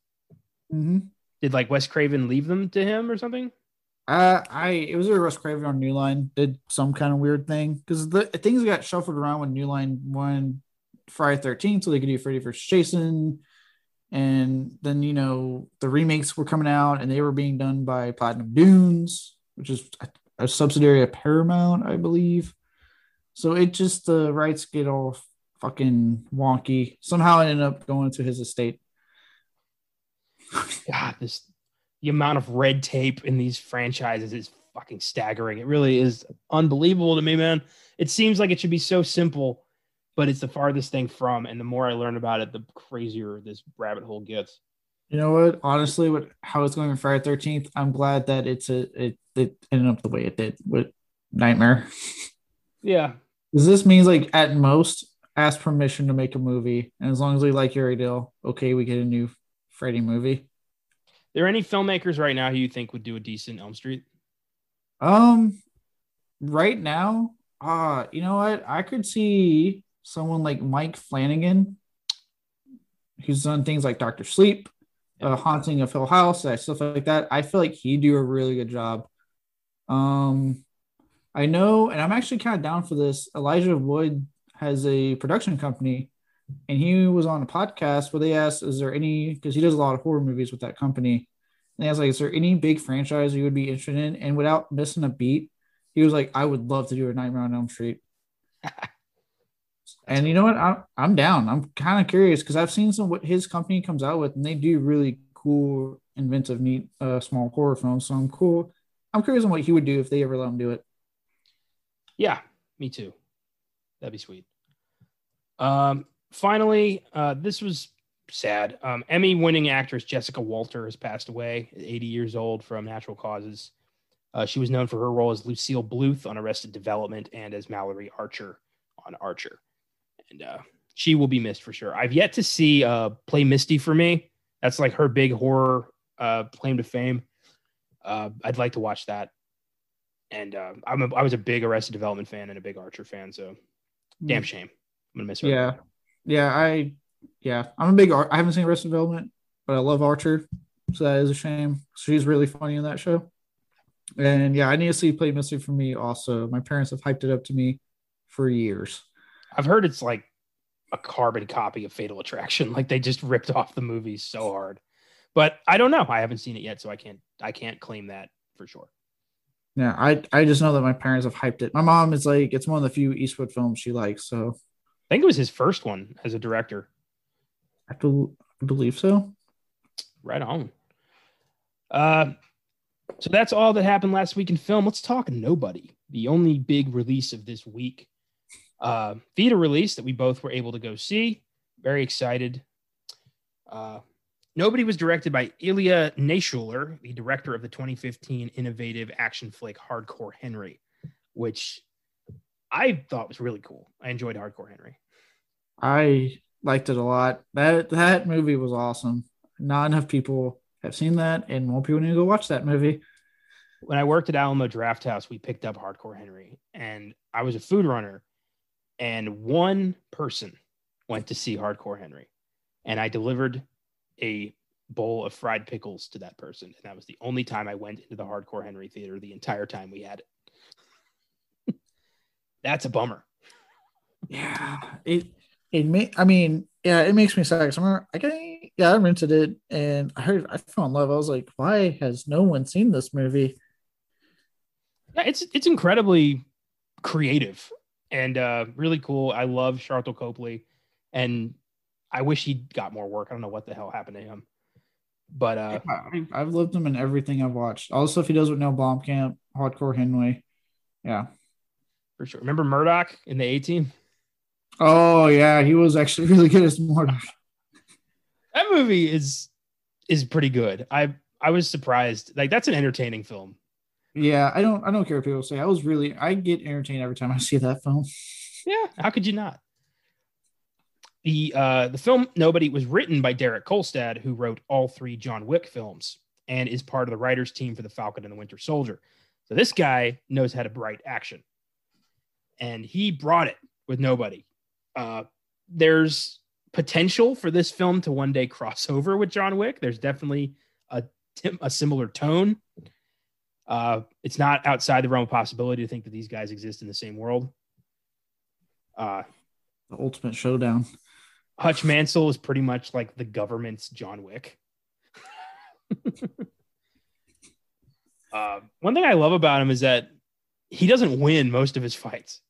Mm-hmm. Did like Wes Craven leave them to him or something? Uh, I it was a Wes Craven on New Line did some kind of weird thing because the things got shuffled around when New Line won Friday Thirteenth, so they could do Freddy vs. Jason, and then you know the remakes were coming out and they were being done by Platinum Dunes, which is a, a subsidiary of Paramount, I believe. So it just the rights get all fucking wonky. Somehow it ended up going to his estate. God, this the amount of red tape in these franchises is fucking staggering. It really is unbelievable to me, man. It seems like it should be so simple, but it's the farthest thing from. And the more I learn about it, the crazier this rabbit hole gets. You know what? Honestly, with how it's going with Friday Thirteenth, I'm glad that it's a it it ended up the way it did. With nightmare. Yeah. Does this means like at most ask permission to make a movie, and as long as we like your ideal, okay, we get a new Freddy movie. Are there any filmmakers right now who you think would do a decent Elm Street? Um, right now, uh, you know what? I could see someone like Mike Flanagan, who's done things like Doctor Sleep, uh, Haunting of Hill House, that stuff like that. I feel like he'd do a really good job. Um, I know, and I'm actually kind of down for this. Elijah Wood has a production company, and he was on a podcast where they asked, "Is there any?" Because he does a lot of horror movies with that company. And they asked, like, "Is there any big franchise you would be interested in?" And without missing a beat, he was like, "I would love to do a Nightmare on Elm Street." and you know what? I'm I'm down. I'm kind of curious because I've seen some what his company comes out with, and they do really cool, inventive, neat, uh, small horror films. So I'm cool. I'm curious on what he would do if they ever let him do it. Yeah, me too. That'd be sweet. Um, finally, uh, this was sad. Um, Emmy winning actress Jessica Walter has passed away at 80 years old from natural causes. Uh, she was known for her role as Lucille Bluth on Arrested Development and as Mallory Archer on Archer. And uh, she will be missed for sure. I've yet to see uh, Play Misty for me. That's like her big horror uh, claim to fame. Uh, I'd like to watch that and uh, I'm a, I was a big Arrested Development fan and a big Archer fan, so damn shame. I'm gonna miss her. Yeah, yeah, I yeah, I'm a big. I haven't seen Arrested Development, but I love Archer, so that is a shame. She's really funny in that show. And yeah, I need to see Play Misty for me also. My parents have hyped it up to me for years. I've heard it's like a carbon copy of Fatal Attraction. Like they just ripped off the movie so hard. But I don't know. I haven't seen it yet, so I can't I can't claim that for sure. Yeah, I I just know that my parents have hyped it. My mom is like, it's one of the few Eastwood films she likes. So I think it was his first one as a director. I, be- I believe so. Right on. Uh, so that's all that happened last week in film. Let's talk Nobody, the only big release of this week. Uh, theater release that we both were able to go see. Very excited. Uh, Nobody was directed by Ilya Naishuller, the director of the 2015 innovative action flick Hardcore Henry, which I thought was really cool. I enjoyed Hardcore Henry. I liked it a lot. That that movie was awesome. Not enough people have seen that, and more people need to go watch that movie. When I worked at Alamo Drafthouse, we picked up Hardcore Henry, and I was a food runner, and one person went to see Hardcore Henry, and I delivered a bowl of fried pickles to that person. And that was the only time I went into the Hardcore Henry Theater the entire time we had it. That's a bummer. Yeah. It, it may, I mean, yeah, it makes me sad. I'm like, yeah, I rented it and I heard, I fell in love. I was like, why has no one seen this movie? Yeah, it's, it's incredibly creative and uh, really cool. I love Sharlto Copley and I wish he got more work. I don't know what the hell happened to him. But uh, I, have loved him in everything I've watched. All the stuff he does with Neil Blomkamp, Hardcore Henry. Yeah. For sure. Remember Murdock in the A-Team? Oh yeah, he was actually really good as Murdock. that movie is is pretty good. I I was surprised. Like that's an entertaining film. Yeah, I don't I don't care what people say. I was really I get entertained every time I see that film. Yeah, how could you not? The uh, the film Nobody was written by Derek Kolstad, who wrote all three John Wick films and is part of the writers team for The Falcon and the Winter Soldier. So this guy knows how to write action, and he brought it with Nobody. Uh, there's potential for this film to one day cross over with John Wick. There's definitely a a similar tone. Uh, it's not outside the realm of possibility to think that these guys exist in the same world. Uh, the ultimate showdown. Hutch Mansell is pretty much like the government's John Wick. uh, one thing I love about him is that he doesn't win most of his fights.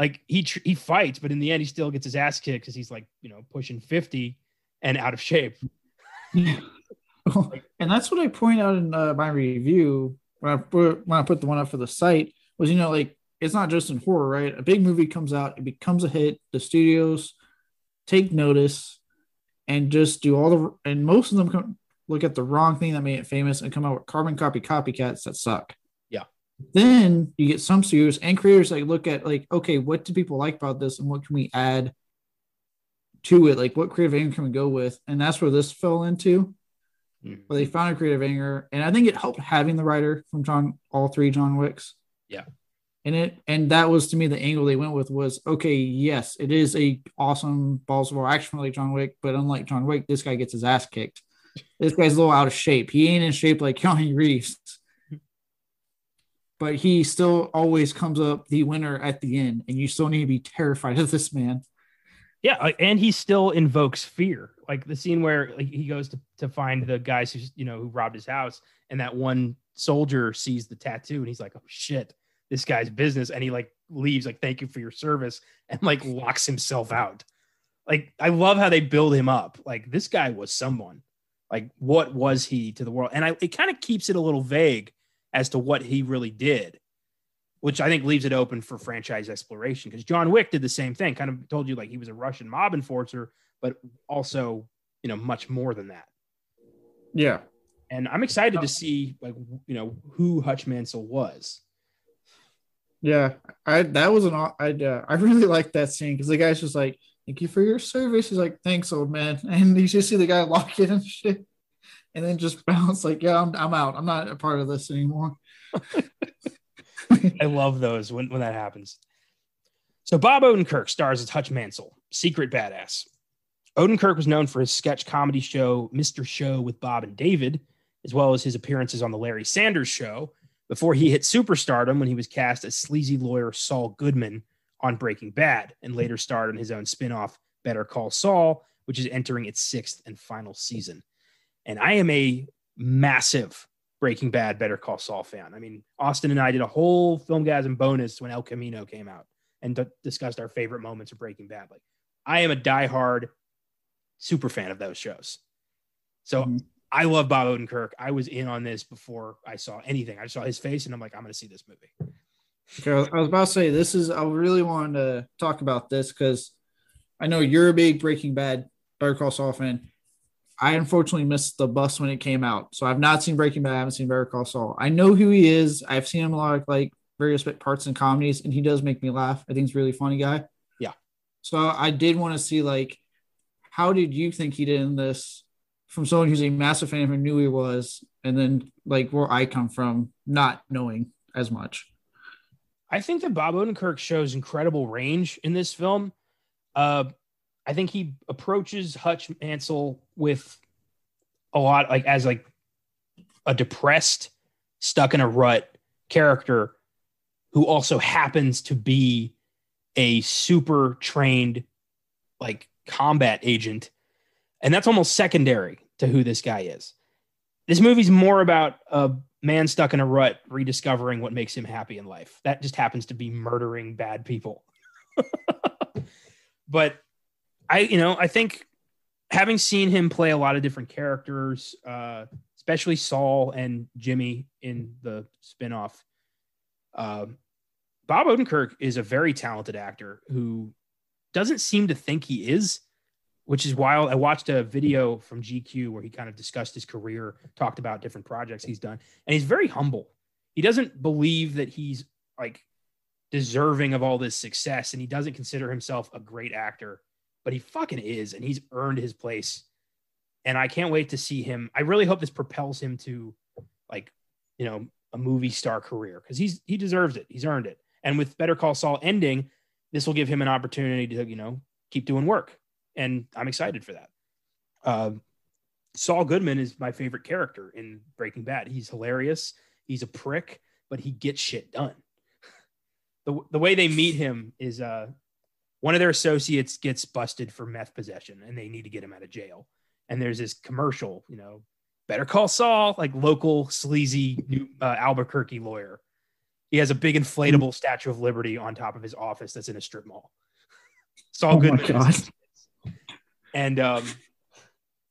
Like he tr- he fights, but in the end, he still gets his ass kicked because he's like you know pushing fifty and out of shape. and that's what I point out in uh, my review when I put, when I put the one up for the site was you know like it's not just in horror, right? A big movie comes out, it becomes a hit. The studios take notice and just do all the and most of them come, look at the wrong thing that made it famous and come out with carbon copy copycats that suck. Then you get some studios and creators like look at like, okay, what do people like about this, and what can we add to it? Like, what creative anger can we go with? And that's where this fell into. Mhm. Where they found a creative anger, and I think it helped having the writer from John, all three John Wicks. Yeah. And it and that was to me the angle they went with was okay, yes, it is a awesome balls of war action like John Wick, but unlike John Wick, this guy gets his ass kicked. This guy's a little out of shape. He ain't in shape like Keanu Reeves, but he still always comes up the winner at the end, and you still need to be terrified of this man. Yeah, and he still invokes fear. Like the scene where like, he goes to, to find the guys who you know who robbed his house, and that one soldier sees the tattoo, and he's like, "Oh shit, this guy's business," and he like leaves, like, "Thank you for your service," and like locks himself out. Like I love how they build him up. Like this guy was someone. Like what was he to the world? And I it kind of keeps it a little vague as to what he really did which I think leaves it open for franchise exploration because John Wick did the same thing. Kind of told you like he was a Russian mob enforcer, but also you know much more than that. Yeah, And I'm excited to see like you know who Hutch Mansell was. yeah. I that was an I uh, I really like that scene because the guy's just like, "Thank you for your service." He's like, "Thanks, old man," and you just see the guy lock it and shit, and then just bounce like, "Yeah, I'm I'm out. I'm not a part of this anymore." I love those when when that happens. So Bob Odenkirk stars as Hutch Mansell, secret badass. Odenkirk was known for his sketch comedy show Mr. Show with Bob and David, as well as his appearances on the Larry Sanders Show. Before he hit superstardom, when he was cast as sleazy lawyer Saul Goodman on Breaking Bad, and later starred in his own spin-off Better Call Saul, which is entering its sixth and final season. And I am a massive Breaking Bad, Better Call Saul fan. I mean, Austin and I did a whole Filmgazm bonus when El Camino came out and d- discussed our favorite moments of Breaking Bad. Like, I am a diehard super fan of those shows. So Mhm. I love Bob Odenkirk. I was in on this before I saw anything. I saw his face and I'm like, I'm going to see this movie. Okay, I was- I was about to say this is. I really wanted to talk about this because I know you're a big Breaking Bad, Better Call Saul fan. I unfortunately missed the bus when it came out, so I've not seen Breaking Bad. I haven't seen Better Call Saul. I know who he is. I've seen him a lot of like various parts in comedies, and he does make me laugh. I think he's a really funny guy. Yeah. So I did want to see like, how did you think he did in this? From someone who's a massive fan who knew he was, and then like where I come from, not knowing as much. I think that Bob Odenkirk shows incredible range in this film. Uh, I think he approaches Hutch Mansell with a lot like as like a depressed, stuck in a rut character who also happens to be a super trained like combat agent. And that's almost secondary to who this guy is. This movie's more about a man stuck in a rut rediscovering what makes him happy in life. That just happens to be murdering bad people. but I, you know, I think having seen him play a lot of different characters, uh, especially Saul and Jimmy in the spinoff, uh, Bob Odenkirk is a very talented actor who doesn't seem to think he is, which is wild. I watched a video from GQ where he kind of discussed his career, talked about different projects he's done, and he's very humble. He doesn't believe that he's like deserving of all this success, and he doesn't consider himself a great actor, but he fucking is, and he's earned his place. And I can't wait to see him. I really hope this propels him to like, you know, a movie star career because he's he deserves it. He's earned it. And with Better Call Saul ending, this will give him an opportunity to, you know, keep doing work. And I'm excited for that. Uh, Saul Goodman is my favorite character in Breaking Bad. He's hilarious. He's a prick, but he gets shit done. the, the way they meet him is uh, one of their associates gets busted for meth possession and they need to get him out of jail. And there's this commercial, you know, Better Call Saul, like local sleazy new, uh, Albuquerque lawyer. He has a big inflatable Statue of Liberty on top of his office that's in a strip mall. Saul Oh Goodman. And um,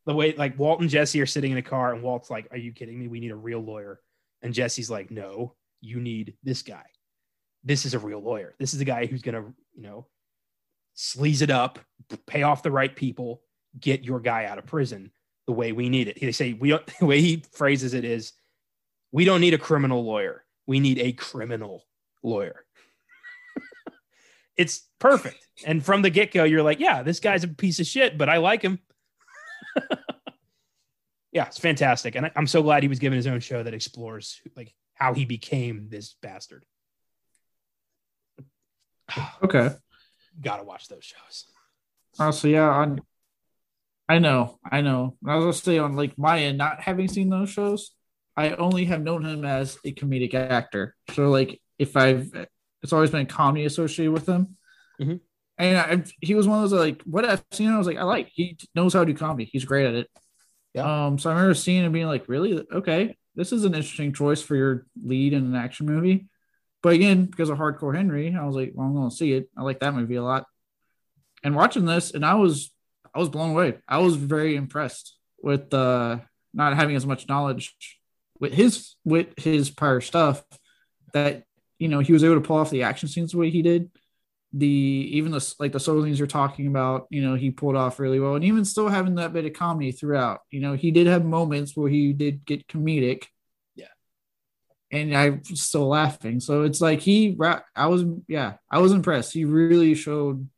the way like Walt and Jesse are sitting in a car, and Walt's like, "Are you kidding me? We need a real lawyer." And Jesse's like, "No, you need this guy. This is a real lawyer. This is the guy who's gonna, you know, sleaze it up, pay off the right people, get your guy out of prison the way we need it." They say we don't, the way he phrases it is, "We don't need a criminal lawyer. We need a criminal lawyer. it's perfect. And from the get go, you're like, yeah, this guy's a piece of shit, but I like him. yeah, it's fantastic. And I'm so glad he was given his own show that explores like how he became this bastard. Okay. Gotta watch those shows. Oh, so yeah, on. I know, I know. I was gonna say on like my end, not having seen those shows, I only have known him as a comedic actor. So like, if I've, it's always been comedy associated with him. Mhm. And I, he was one of those like what I've seen. I was like, I like. He knows how to do comedy. He's great at it. Yeah. Um. So I remember seeing him being like, really, okay, this is an interesting choice for your lead in an action movie. But again, because of Hardcore Henry, I was like, well, I'm going to see it. I like that movie a lot. And watching this, and I was, I was blown away. I was very impressed with uh, not having as much knowledge with his with his prior stuff that you know he was able to pull off the action scenes the way he did. The even the like the solo things you're talking about, you know, he pulled off really well, and even still having that bit of comedy throughout. You know, he did have moments where he did get comedic, and I was still laughing. So it's like he, I was, yeah, I was impressed. He really showed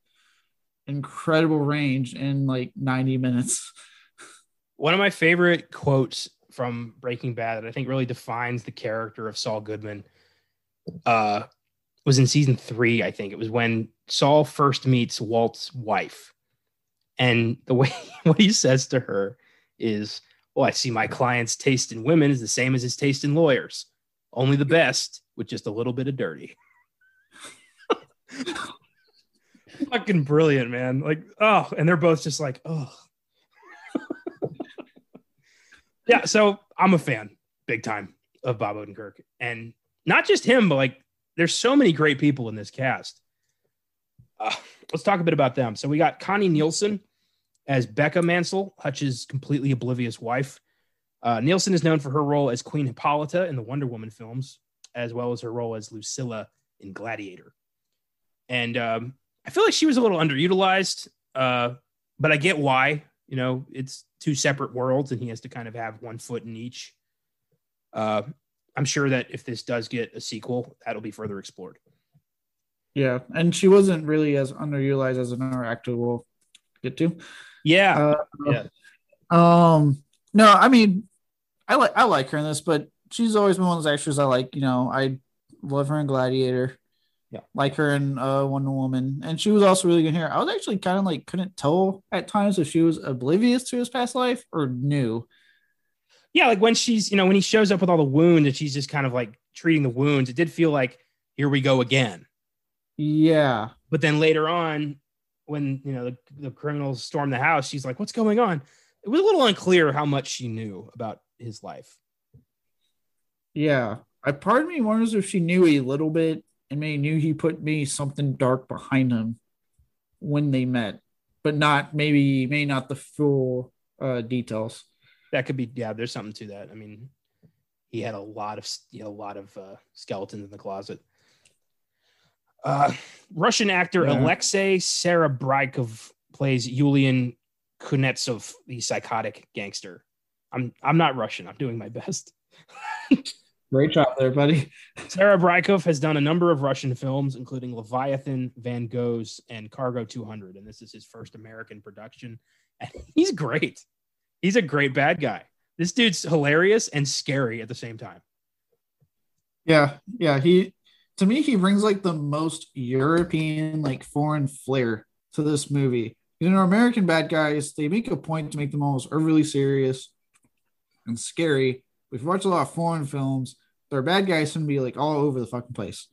incredible range in like 90 minutes. One of my favorite quotes from Breaking Bad that I think really defines the character of Saul Goodman uh, was in season three. I think it was when Saul first meets Walt's wife. And the way what he says to her is, Well, I see my client's taste in women is the same as his taste in lawyers, only the best with just a little bit of dirty. Fucking brilliant, man. Like, oh, and they're both just like, oh. yeah, so I'm a fan, big time, of Bob Odenkirk. And not just him, but like there's so many great people in this cast. Uh, let's talk a bit about them. So we got Connie Nielsen as Becca Mansell, Hutch's completely oblivious wife. Uh, Nielsen is known for her role as Queen Hippolyta in the Wonder Woman films, as well as her role as Lucilla in Gladiator. And um, I feel like she was a little underutilized, uh, but I get why. You know, it's two separate worlds, and he has to kind of have one foot in each. Uh, I'm sure that if this does get a sequel, that'll be further explored. Yeah, and she wasn't really as underutilized as another actor we'll get to. Yeah, Uh, yeah. Um, no, I mean, I like I like her in this, but she's always been one of those actors I like. You know, I love her in Gladiator. Yeah. like her in uh, Wonder Woman, and she was also really good here. I was actually kind of like couldn't tell at times if she was oblivious to his past life or knew. yeah, like when she's, you know, when he shows up with all the wounds and she's just kind of like treating the wounds, it did feel like here we go again. Yeah, But then later on, when you know the, the criminals storm the house, she's like, "What's going on?" It was a little unclear how much she knew about his life. yeah. I part of me wonders if she knew a little bit and maybe knew he put me something dark behind him when they met, but not maybe maybe not the full uh, details. That could be, yeah. There's something to that. I mean, he had a lot of a lot of uh, skeletons in the closet. Uh, Russian actor Yeah. Aleksei Serebryakov plays Yulian Kuznetsov, the psychotic gangster. I'm I'm not Russian. I'm doing my best. Great job there, buddy. Serebryakov has done a number of Russian films, including Leviathan, Van Gogh's, and Cargo 200. And this is his first American production. And he's great. He's a great bad guy. This dude's hilarious and scary at the same time. Yeah, yeah. He to me he brings like the most European, like foreign flair to this movie. You know, American bad guys, they make a point to make them almost overly serious and scary. We've watched a lot of foreign films. Their bad guys can be like all over the fucking place.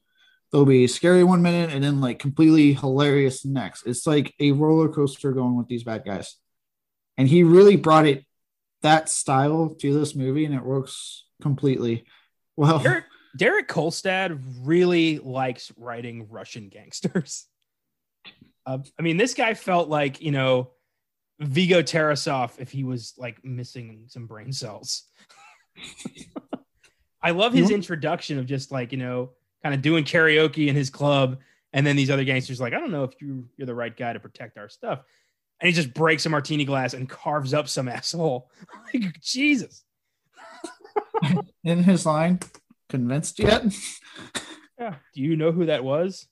They'll be scary one minute and then like completely hilarious next. It's like a roller coaster going with these bad guys. And he really brought it that style to this movie and it works completely well. Derek, Derek Kolstad really likes writing Russian gangsters. Uh, I mean, this guy felt like, you know, Viggo Tarasov if he was like missing some brain cells. I love his introduction of just like, you know, kind of doing karaoke in his club. And then these other gangsters like, I don't know if you, you're the right guy to protect our stuff. And he just breaks a martini glass and carves up some asshole. like, Jesus. in his line, convinced yet. Yeah. Do you know who that was?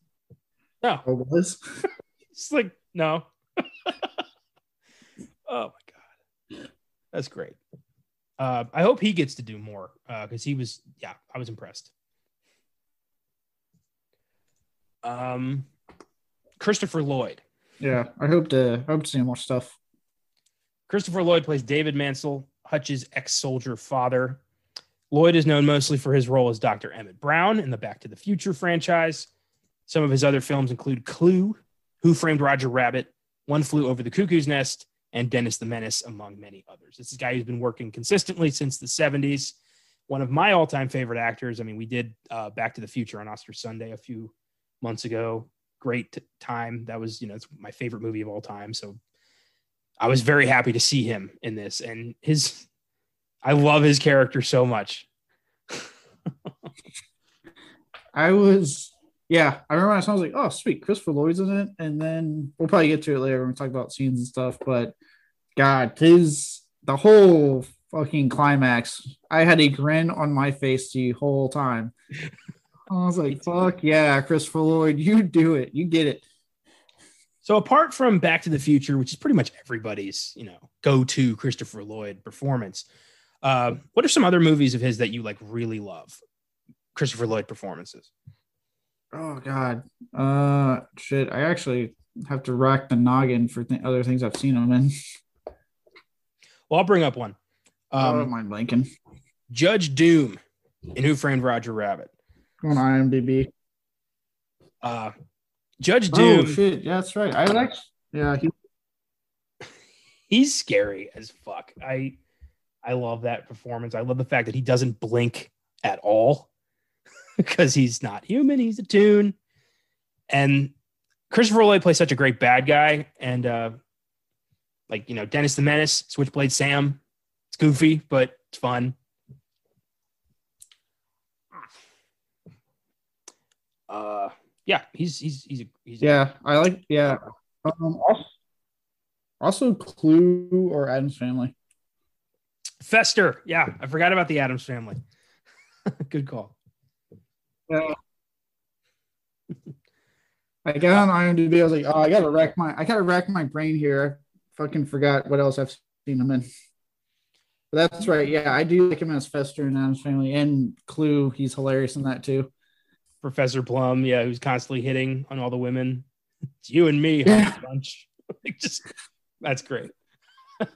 No. Or was? It's like no. Oh my god, that's great. Uh, I hope he gets to do more because he was, yeah, I was impressed. Um, Christopher Lloyd. Yeah, I hope to I hope to see more stuff. Christopher Lloyd plays David Mansell, Hutch's ex-soldier father. Lloyd is known mostly for his role as Dr. Emmett Brown in the Back to the Future franchise. Some of his other films include Clue, Who Framed Roger Rabbit, One Flew Over the Cuckoo's Nest, and Dennis the Menace, among many others. This is a guy who's been working consistently since the 70s. One of my all-time favorite actors. I mean, we did uh, Back to the Future on Oscar Sunday a few months ago. Great time. That was, you know, it's my favorite movie of all time. So I was very happy to see him in this. And his, I love his character so much. I was, yeah, I remember I was like, oh, sweet, Christopher Lloyd's in it, and then we'll probably get to it later when we talk about scenes and stuff. But God, his the whole fucking climax, I had a grin on my face the whole time. I was like, fuck yeah, Christopher Lloyd, you do it, you get it. So apart from Back to the Future, which is pretty much everybody's, you know, go-to Christopher Lloyd performance, uh, what are some other movies of his that you like really love? Christopher Lloyd performances. Oh God, uh, shit. I actually have to rack the noggin for th- other things I've seen him in. Well, I'll bring up one. Um, don't mind blanking. Judge Doom in Who Framed Roger Rabbit. On IMDb. Uh, Judge Oh Doom, shit, yeah, that's right. I like. Yeah, he, he's scary as fuck. I I love that performance. I love the fact that he doesn't blink at all because he's not human. He's a toon. And Christopher Lloyd plays such a great bad guy. And uh like, you know, Dennis the Menace, Switchblade Sam. It's goofy, but it's fun. Uh yeah, he's he's he's a, he's yeah, I like. Yeah. Um. Also, also Clue or Addams Family. Fester. Yeah, I forgot about the Addams family. Good call. Yeah. I got on IMDb. I was like, oh, I gotta rack my, I gotta rack my brain here. Fucking forgot what else I've seen him in. But that's right. Yeah, I do like him as Fester in Addams Family and Clue. He's hilarious in that too. Professor Plum, yeah, who's constantly hitting on all the women. It's you and me, Yeah. bunch. Like, just that's great.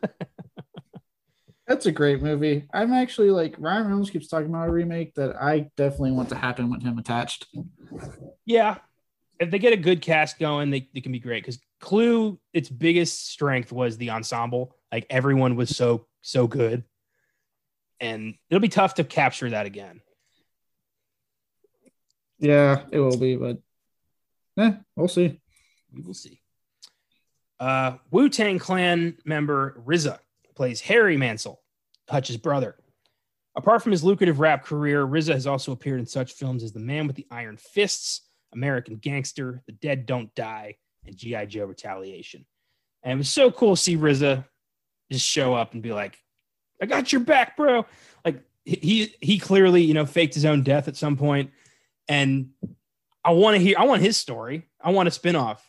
That's a great movie. I'm actually like Ryan Reynolds keeps talking about a remake that I definitely want to happen with him attached. Yeah, if they get a good cast going, they, they can be great. Because Clue, its biggest strength was the ensemble. Like everyone was so so good, and it'll be tough to capture that again. Yeah, it will be, but yeah, we'll see. We will see. Uh, Wu Tang Clan member RZA plays Harry Mansell, Hutch's brother. Apart from his lucrative rap career, RZA has also appeared in such films as The Man with the Iron Fists, American Gangster, The Dead Don't Die, and G.I. Joe Retaliation. And it was so cool to see RZA just show up and be like, I got your back, bro. Like he he clearly, you know, faked his own death at some point. And I want to hear I want his story. I want a spin-off.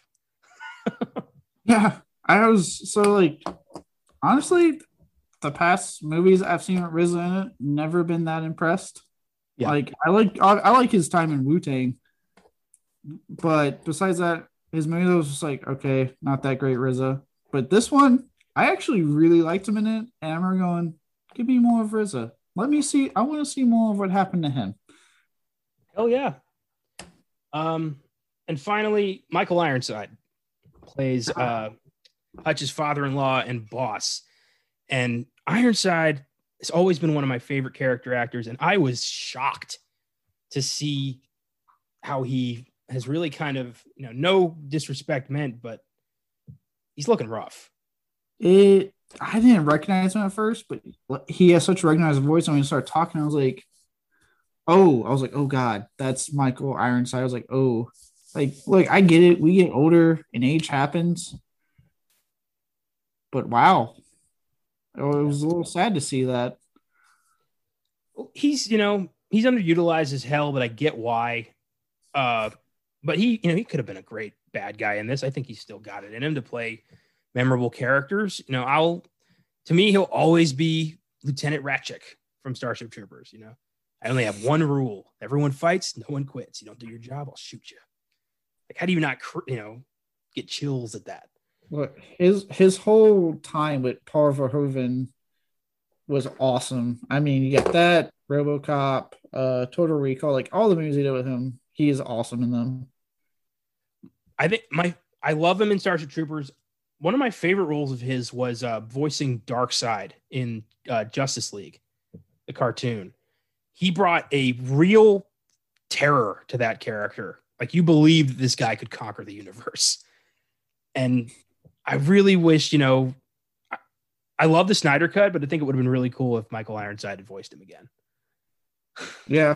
Yeah, I was so like honestly, the past movies I've seen with RZA in it, never been that impressed. Yeah. Like I like I, I like his time in Wu Tang, but besides that, his movie was just like okay, not that great RZA. But this one, I actually really liked him in it, and I remember going, "Give me more of RZA. Let me see. I want to see more of what happened to him." Oh yeah. Um, and finally, Michael Ironside plays uh, Hutch's father-in-law and boss. And Ironside has always been one of my favorite character actors, and I was shocked to see how he has really kind of, you know, no disrespect meant, but he's looking rough. It I didn't recognize him at first, but he has such a recognized voice. And when he started talking, I was like, "Oh!" I was like, "Oh God, that's Michael Ironside." I was like, "Oh." Like, look, I get it. We get older and age happens. But wow. Oh, it was a little sad to see that. he's you know he's underutilized as hell, but I get why. Uh, but he, you know, he could have been a great bad guy in this. I think he's still got it in him to play memorable characters. You know, I'll to me, he'll always be Lieutenant Rasczak from Starship Troopers. You know, I only have one rule: everyone fights, no one quits. You don't do your job, I'll shoot you. Like, how do you not, you know, get chills at that? Look, his his whole time with Paul Verhoeven was awesome. I mean, you get that RoboCop, uh, Total Recall, like all the movies he did with him. He is awesome in them. I think my I love him in Starship Troopers. One of my favorite roles of his was uh, voicing Side in uh, Justice League, the cartoon. He brought a real terror to that character. Like you believed this guy could conquer the universe. And I really wish, you know, I, I love the Snyder cut, but I think it would have been really cool if Michael Ironside had voiced him again. Yeah.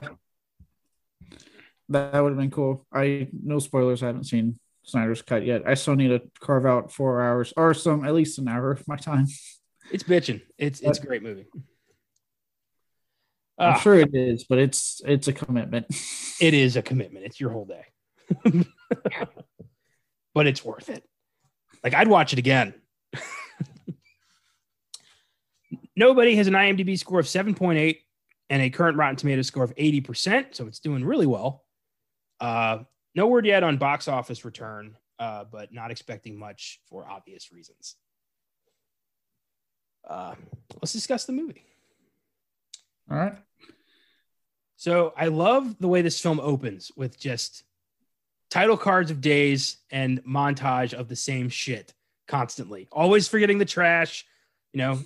That would have been cool. I no spoilers. I haven't seen Snyder's cut yet. I still need to carve out four hours or some at least an hour of my time. It's bitching. It's it's a great movie. I'm uh, sure it is, but it's it's a commitment. It is a commitment. It's your whole day. but it's worth it. Like I'd watch it again. Nobody has an IMDb score of 7.8 and a current Rotten Tomatoes score of 80%, so it's doing really well. Uh, no word yet on box office return, uh, but not expecting much for obvious reasons. Uh, let's discuss the movie. All right. So I love the way this film opens with just title cards of days and montage of the same shit constantly. Always forgetting the trash, you know,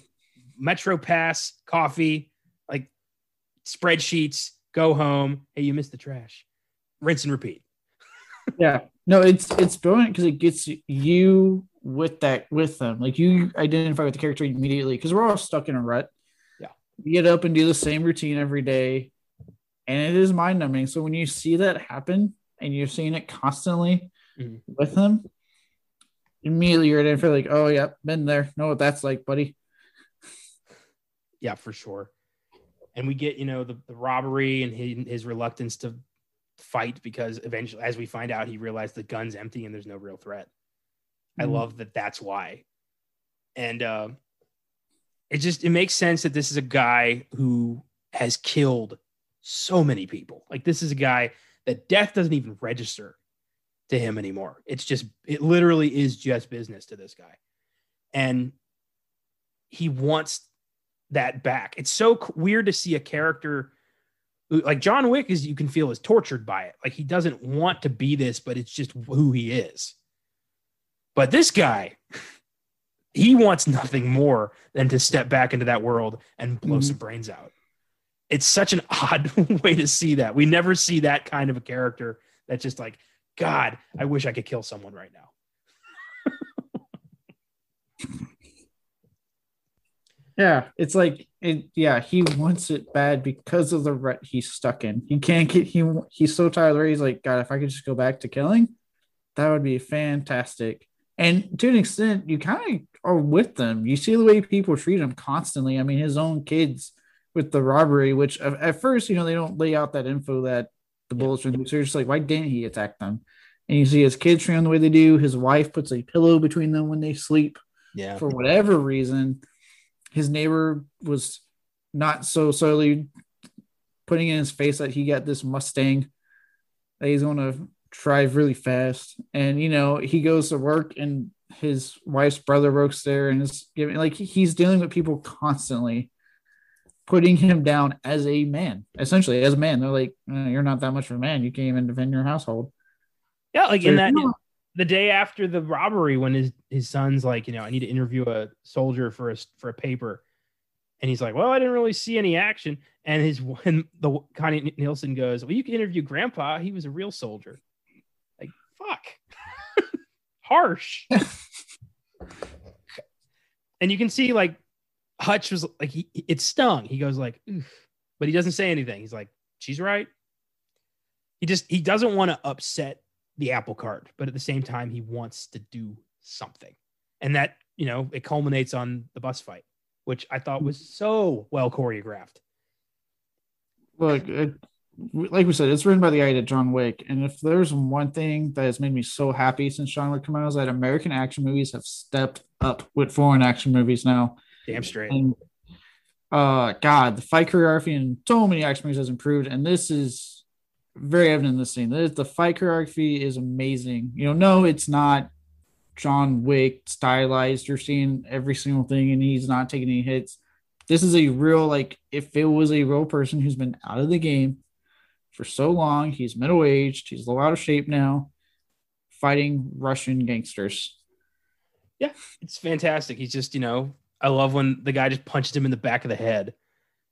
Metro Pass, coffee, like spreadsheets, go home. Hey, you missed the trash. Rinse and repeat yeah. No it's it's brilliant because it gets you with that with them. Like you identify with the character immediately because we're all stuck in a rut. Yeah. You get up and do the same routine every day and it is mind numbing so when you see that happen and you're seeing it constantly mm-hmm. with them immediately you're in for like oh yeah been there. Know what that's like buddy. Yeah for sure. And we get you know the, the robbery and his, his reluctance to fight because eventually, as we find out, he realized the gun's empty and there's no real threat. Mm. I mm-hmm. love that that's why. And uh, it just it makes sense that this is a guy who has killed so many people. Like this is a guy that death doesn't even register to him anymore. It's just it literally is just business to this guy. And he wants that back. It's so weird to see a character like John Wick is you can feel is tortured by it. Like he doesn't want to be this, but it's just who he is. But this guy, he wants nothing more than to step back into that world and blow mm-hmm. some brains out. It's such an odd way to see that. We never see that kind of a character that's just like, God, I wish I could kill someone right now. Yeah, it's like it, yeah, he wants it bad because of the rut he's stuck in. He can't get he he's so tired already. He's like, God, if I could just go back to killing, that would be fantastic. And to an extent, you kind of are with them. You see the way people treat him constantly. I mean, his own kids with the robbery, which at first, you know, they don't lay out that info that the bullets are. So you're just like, why didn't he attack them? And you see his kids treat him the way they do. His wife puts a pillow between them when they sleep. Yeah. For whatever reason his neighbor was not so solely putting in his face that he got this Mustang that he's going to drive really fast. And, you know, he goes to work and his wife's brother works there and is giving, like, he's dealing with people constantly putting him down as a man, essentially as a man. They're like, oh, you're not that much of a man. You can't even defend your household. Yeah. Like so in that, the day after the robbery when his his son's like, you know, I need to interview a soldier for a for a paper, and he's like, well, I didn't really see any action. And his when the Connie Nielsen goes, well, you can interview Grandpa. He was a real soldier. Like fuck, harsh. and you can see like Hutch was like he it stung. He goes like, Oof. but he doesn't say anything. He's like, she's right. He just he doesn't want to upset the apple cart, but at the same time, he wants to do something. And that, you know, it culminates on the bus fight, which I thought was so well choreographed. look, it, like we said, it's written by the guy that John Wick. And if there's one thing that has made me so happy since John Wick came out, is that American action movies have stepped up with foreign action movies now. Damn straight. And uh, God, the fight choreography in so many action movies has improved, and this is very evident in this scene. The, the fight choreography is amazing. You know, no, it's not John Wick stylized. You're seeing every single thing, and he's not taking any hits. This is a real like if it was a real person who's been out of the game for so long, he's middle aged, he's a little out of shape now, fighting Russian gangsters. Yeah, it's fantastic. He's just, you know, I love when the guy just punches him in the back of the head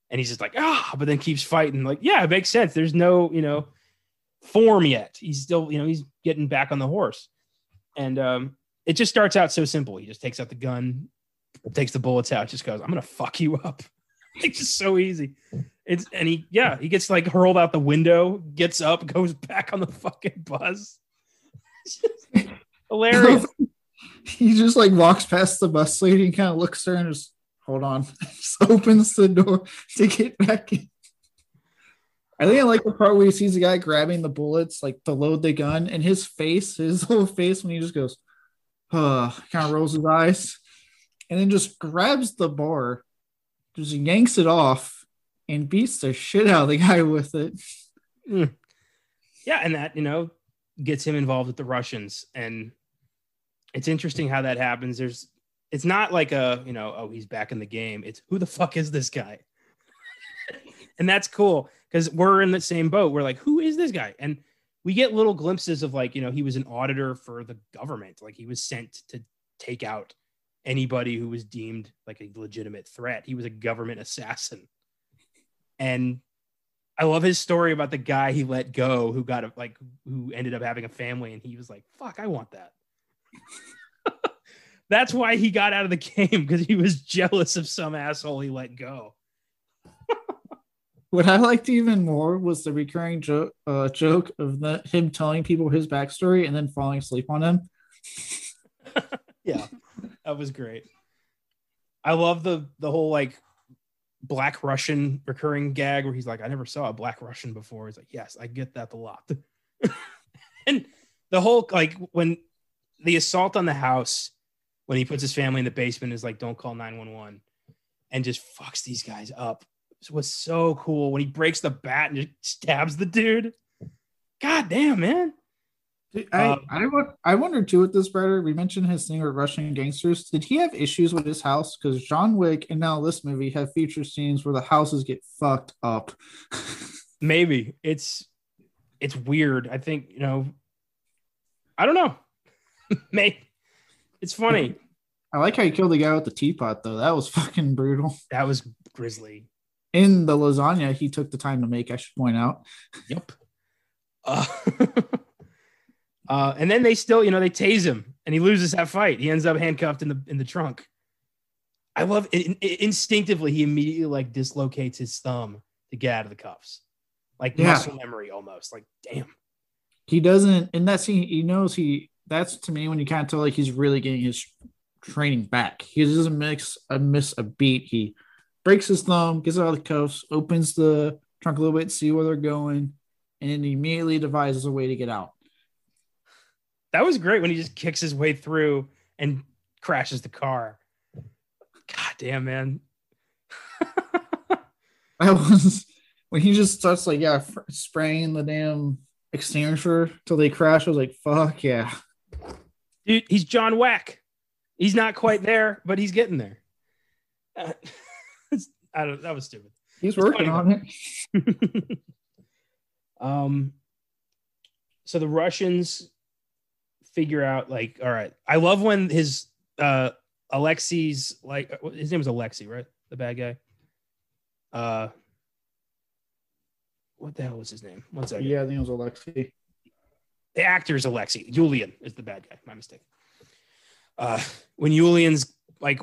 and he's just like, ah, but then keeps fighting. Like, yeah, it makes sense. There's no, you know, form yet. He's still, you know, he's getting back on the horse. And um, it just starts out so simple. He just takes out the gun, takes the bullets out, just goes, I'm gonna fuck you up. it's just so easy. It's and he yeah, he gets like hurled out the window, gets up, goes back on the fucking bus. hilarious. he just like walks past the bus lady and kind of looks there and just hold on. just opens the door to get back in. I think I like the part where he sees the guy grabbing the bullets, like to load the gun, and his face, his whole face, when he just goes, uh, kind of rolls his eyes, and then just grabs the bar, just yanks it off, and beats the shit out of the guy with it. Mm. Yeah, and that you know gets him involved with the Russians, and it's interesting how that happens. There's, it's not like a you know, oh, he's back in the game. It's who the fuck is this guy? And that's cool because we're in the same boat. We're like, who is this guy? And we get little glimpses of like, you know, he was an auditor for the government. Like he was sent to take out anybody who was deemed like a legitimate threat. He was a government assassin. And I love his story about the guy he let go who got a, like who ended up having a family and he was like, "Fuck, I want that." That's why he got out of the game because he was jealous of some asshole he let go. What I liked even more was the recurring joke uh, joke of the, him telling people his backstory and then falling asleep on him. yeah, that was great. I love the the whole like black Russian recurring gag where he's like, I never saw a black Russian before. He's like, Yes, I get that a lot. and the whole like when the assault on the house when he puts his family in the basement is like, Don't call 911 and just fucks these guys up was so cool when he breaks the bat and just stabs the dude. God damn, man. I, um, I, I wondered too with this brother. We mentioned his thing with Russian gangsters. Did he have issues with his house? Because John Wick and now this movie have feature scenes where the houses get fucked up. Maybe it's it's weird. I think you know. I don't know. Maybe it's funny. I like how you killed the guy with the teapot though. That was fucking brutal. That was grisly in the lasagna he took the time to make. I should point out. Yep. Uh, uh, and then they still, you know, they tase him, and he loses that fight. He ends up handcuffed in the in the trunk. I love it, it, instinctively. He immediately like dislocates his thumb to get out of the cuffs, like yeah. muscle memory almost. Like damn. He doesn't in that scene. He knows he. That's to me when you kind of tell like he's really getting his training back. He doesn't mix a miss a beat. He breaks his thumb, gets out of the cuffs, opens the trunk a little bit, see where they're going, and then immediately devises a way to get out. That was great when he just kicks his way through and crashes the car. God damn, man. that was when he just starts like, yeah, spraying the damn extinguisher till they crash. I was like, fuck yeah. Dude, he's John Whack. He's not quite there, but he's getting there. Uh, I don't. That was stupid. He's it's working on it. um. So the Russians figure out like, all right. I love when his uh Aleksei's like his name was Aleksei, right? The bad guy. Uh. What the hell was his name? One second. Yeah, I think it was Aleksei. The actor is Aleksei. Yulian is the bad guy. My mistake. Uh, when Yulian's like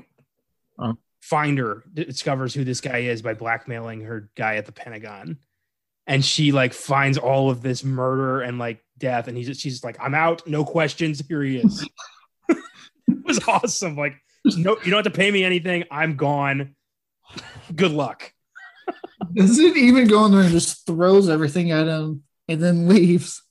uh, finder discovers who this guy is by blackmailing her guy at the Pentagon. And she like finds all of this murder and like death. And he's just, she's like, I'm out. No questions. Here he is. it was awesome. Like, no, you don't have to pay me anything. I'm gone. Good luck. Doesn't even go in there and just throws everything at him and then leaves.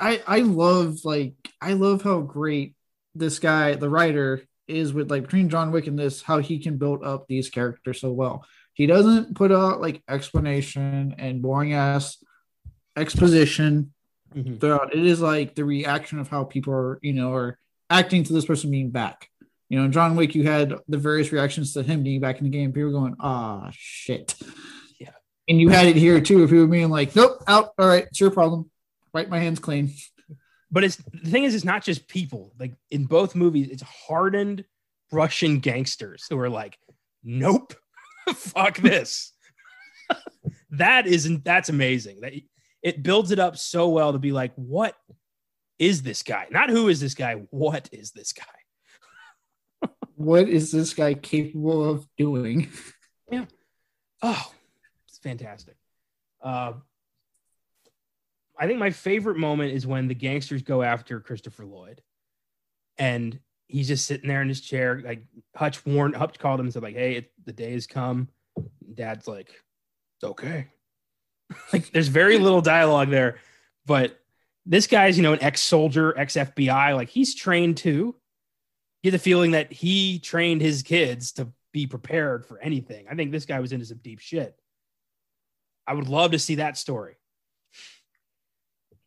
I I love like I love how great this guy, the writer, is with like between John Wick and this, how he can build up these characters so well. He doesn't put out like explanation and boring ass exposition Mhm. throughout. It is like the reaction of how people are, you know, are acting to this person being back. You know, in John Wick, you had the various reactions to him being back in the game. People going, ah, shit. Yeah. And you had it here too, if you were being like, nope, out. All right, it's your problem. Wipe my hands clean. But it's the thing is, it's not just people. Like in both movies, it's hardened Russian gangsters who are like, nope, fuck this. that isn't that's amazing. That it builds it up so well to be like, what is this guy? Not who is this guy, what is this guy? What is this guy capable of doing? Yeah. Oh, it's fantastic. Uh, I think my favorite moment is when the gangsters go after Christopher Lloyd, and he's just sitting there in his chair. Like Hutch warned, Hutch called him and said, "Like, hey, it, the day has come." Dad's like, "Okay." like, there's very little dialogue there, but this guy's, you know, an ex-soldier, ex-FBI. Like, he's trained. You get the feeling that he trained his kids to be prepared for anything. I think this guy was into some deep shit. I would love to see that story.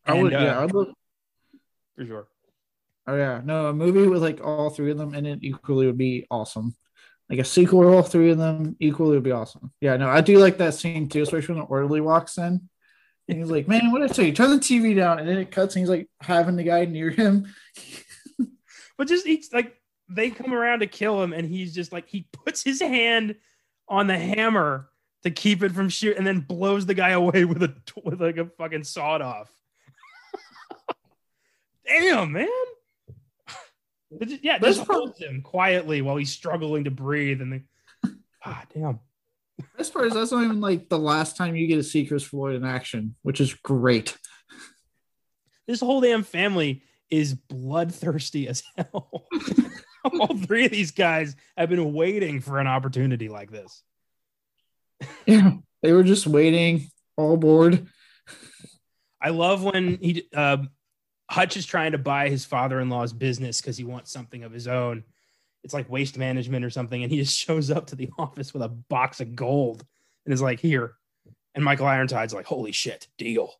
I would, And, uh, yeah, I'd for sure. Oh yeah, no, a movie with like all three of them in it equally would be awesome. Like a sequel to all three of them equally would be awesome. Yeah, no, I do like that scene too, especially when the orderly walks in. And he's like, "Man, what did I tell you? Turn the TV down." And then it cuts, and he's like having the guy near him. But just each like they come around to kill him, and he's just like he puts his hand on the hammer to keep it from shoot, and then blows the guy away with a with like a fucking sawed off. Damn, man. Yeah, just holds him quietly while he's struggling to breathe, and then ah, damn. As part is that's not even like the last time you get to see Chris Lloyd in action, which is great. this whole damn family is bloodthirsty as hell. All three of these guys have been waiting for an opportunity like this. Yeah, they were just waiting, all bored. I love when he uh, Hutch is trying to buy his father-in-law's business because he wants something of his own. It's like waste management or something, and he just shows up to the office with a box of gold and is like, "Here." And Michael Ironside's like, "Holy shit, deal!"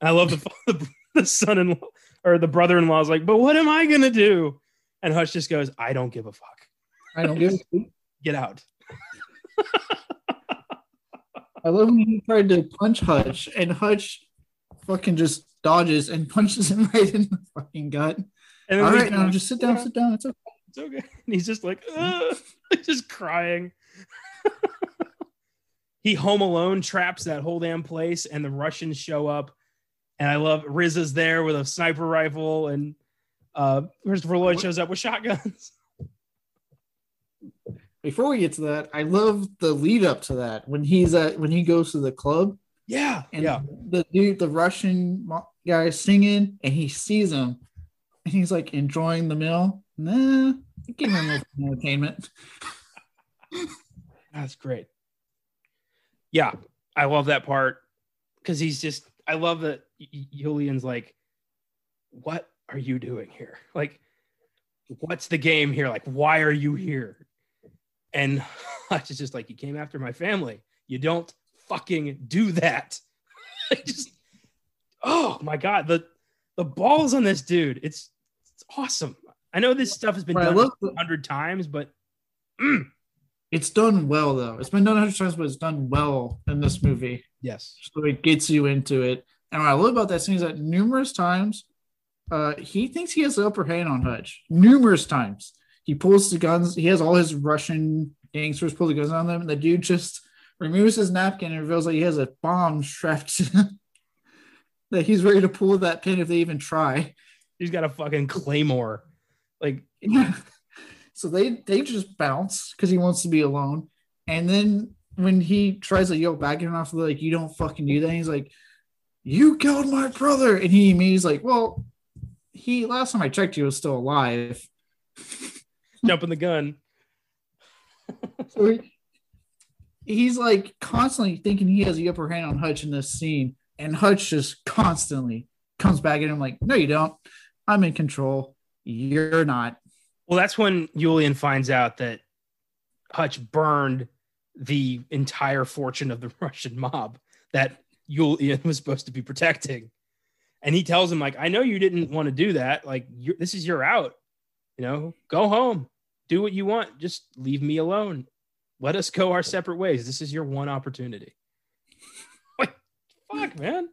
And I love the the, the son-in-law or the brother-in-law is like, "But what am I gonna do?" And Hutch just goes, "I don't give a fuck. I don't give. a Get out." I love when he tried to punch Hutch, and Hutch fucking just dodges and punches him right in the fucking gut. And then All we- now just sit down, sit down. It's okay. it's okay. And he's just like, "Ugh," just crying. he home alone traps that whole damn place, and the Russians show up. And I love RZA's there with a sniper rifle, and uh, Christopher Lloyd shows up with shotguns. Before we get to that, I love the lead up to that when he's at when he goes to the club Yeah, and yeah. the dude, the Russian guy singing, and he sees him, and he's like enjoying the meal. Nah, give him a little entertainment. That's great. Yeah, I love that part because he's just. I love that Yulian's like, "What are you doing here? Like, what's the game here? Like, why are you here?" And Hutch is just like, "You came after my family. You don't fucking do that." Just, oh my god, the the balls on this dude. It's it's awesome. I know this stuff has been Right, done a hundred times, but mm, It's done well though. It's been done a hundred times, but it's done well in this movie. yes, so it gets you into it. And what I love about that scene is that numerous times, uh, he thinks he has the upper hand on Hutch. Numerous times, he pulls the guns. He has all his Russian gangsters pull the guns on them, and the dude just removes his napkin and reveals that he has a bomb strapped to him. That he's ready to pull that pin if they even try. he's got a fucking claymore. Like, so they they just bounce because he wants to be alone. And then when he tries to yell back at him off, like you don't fucking do that, he's like, "You killed my brother," and he he's like, "Well, he last time I checked, he was still alive." jumping the gun. So he, he's like constantly thinking he has the upper hand on Hutch in this scene, and Hutch just constantly comes back at him like, "No, you don't. I'm in control. You're not." Well, that's when Yulian finds out that Hutch burned the entire fortune of the Russian mob that Yulian was supposed to be protecting. And he tells him, like, I know you didn't want to do that. Like, this is your out. You know, go home, do what you want. Just leave me alone. Let us go our separate ways. This is your one opportunity. Fuck, man.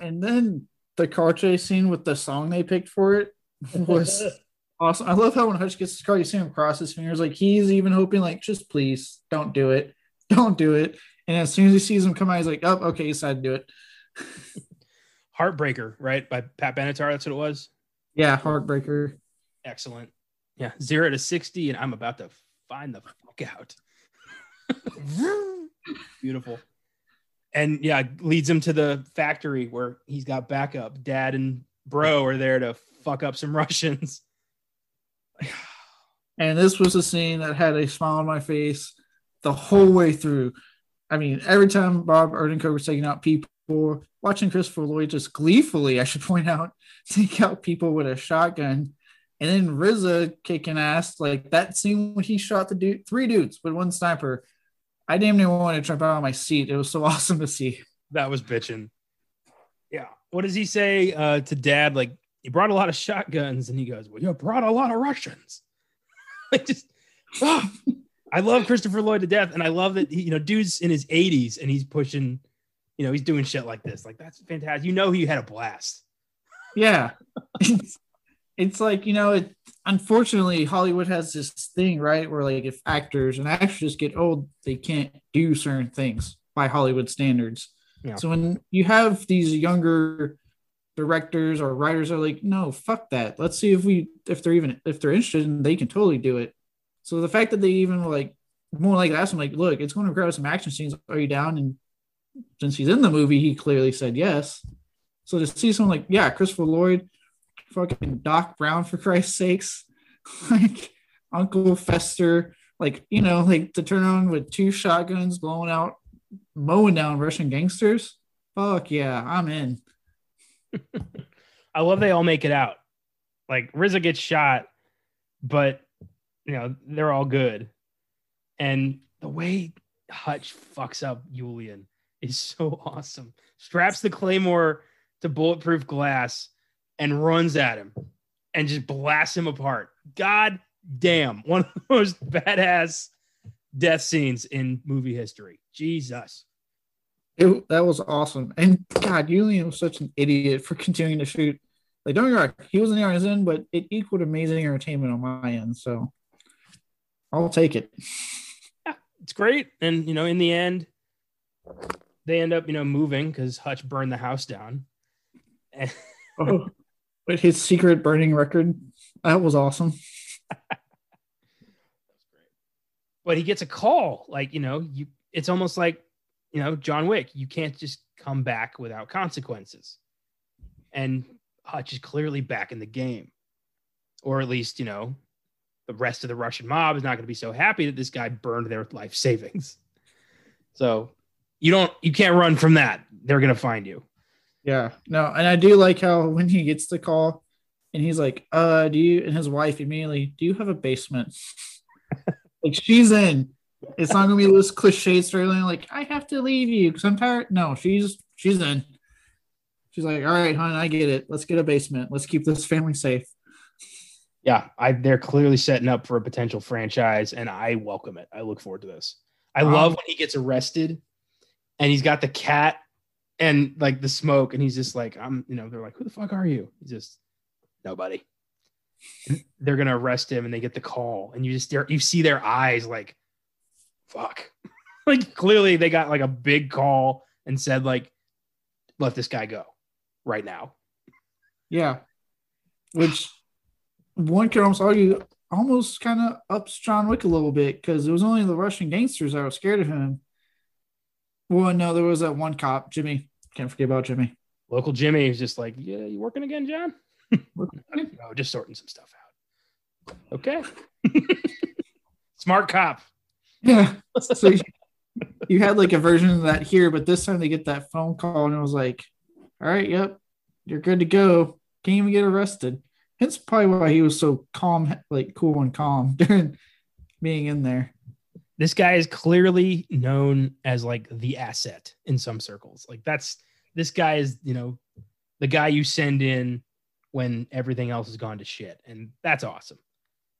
and then the car chase scene with the song they picked for it was awesome. I love how when Hutch gets his car, you see him cross his fingers, like he's even hoping, like, just please don't do it, don't do it. And as soon as he sees him come out, he's like, "Oh, okay, he decided to do it." Heartbreaker, right? By Pat Benatar. That's what it was. Yeah, Heartbreaker. Excellent. Yeah, zero to sixty, and I'm about to find the fuck out. Beautiful. And yeah, leads him to the factory where he's got backup. Dad and bro are there to fuck up some Russians. and this was a scene that had a smile on my face the whole way through. I mean, every time Bob Odenkirk was taking out people, watching Christopher Lloyd just gleefully, I should point out, take out people with a shotgun. And then RZA kicking ass like that scene when he shot the dude, three dudes with one sniper. I damn near wanted to jump out of my seat. It was so awesome to see. That was bitching. Yeah. What does he say uh, to dad? Like, he brought a lot of shotguns, and he goes, Well, you brought a lot of Russians. like, just, oh, I love Christopher Lloyd to death. And I love that, he, you know, dude's in his 80s and he's pushing, you know, he's doing shit like this. Like, that's fantastic. You know, he had a blast. Yeah. it's, like, you know, it, unfortunately, Hollywood has this thing, right? Where, like, if actors and actresses get old, they can't do certain things by Hollywood standards. Yeah. So when you have these younger directors or writers are like, no, fuck that. Let's see if we if they're even if they're interested and they can totally do it. So the fact that they even like more like asked him, like, look, it's going to require some action scenes. Are you down? And since he's in the movie, he clearly said yes. So to see someone like, yeah, Christopher Lloyd, fucking Doc Brown for Christ's sakes, like Uncle Fester, like, you know, like to turn on with two shotguns blowing out mowing down Russian gangsters. Fuck yeah, I'm in. I love they all make it out. Like RZA gets shot, but you know they're all good. And the way Hutch fucks up Yulian is so awesome. Straps the claymore to bulletproof glass and runs at him and just blasts him apart. God damn, one of the most badass death scenes in movie history. Jesus. It, that was awesome. And God, Yulian was such an idiot for continuing to shoot. Like, don't get wrong, he was in the his end, but it equaled amazing entertainment on my end. So I'll take it. Yeah, it's great. And, you know, in the end, they end up, you know, moving because Hutch burned the house down. oh, but his secret burning record, that was awesome. but he gets a call like you know you it's almost like you know john wick you can't just come back without consequences. And hutch is clearly back in the game. Or at least you know the rest of the russian mob is not going to be so happy that this guy burned their life savings. So you don't you can't run from that. They're going to find you yeah no and i do like how when he gets the call and he's like uh do you and his wife immediately do you have a basement Like she's in. It's not gonna be this cliche storyline. Like I have to leave you because I'm tired. No, she's she's in. She's like, all right, hon, I get it. Let's get a basement. Let's keep this family safe. Yeah, I they're clearly setting up for a potential franchise, and I welcome it. I look forward to this. I um, love when he gets arrested, and he's got the cat and like the smoke, and he's just like, I'm, you know, they're like, who the fuck are you? He's just nobody. They're gonna arrest him and they get the call and you just stare, you see their eyes like fuck. Like clearly they got like a big call and said like let this guy go right now. Yeah. Which one could almost argue almost kind of ups john wick a little bit because it was only the russian gangsters that were scared of him well no there was that one cop jimmy can't forget about jimmy local jimmy is just like yeah you working again john no, just sorting some stuff out. Okay. Smart cop. Yeah. So you, you had like a version of that here, but this time they get that phone call and it was like, all right, yep, you're good to go. Can't even get arrested. That's probably why he was so calm, like cool and calm during being in there. This guy is clearly known as like the asset in some circles. Like that's this guy is, you know, the guy you send in when everything else has gone to shit. And that's awesome.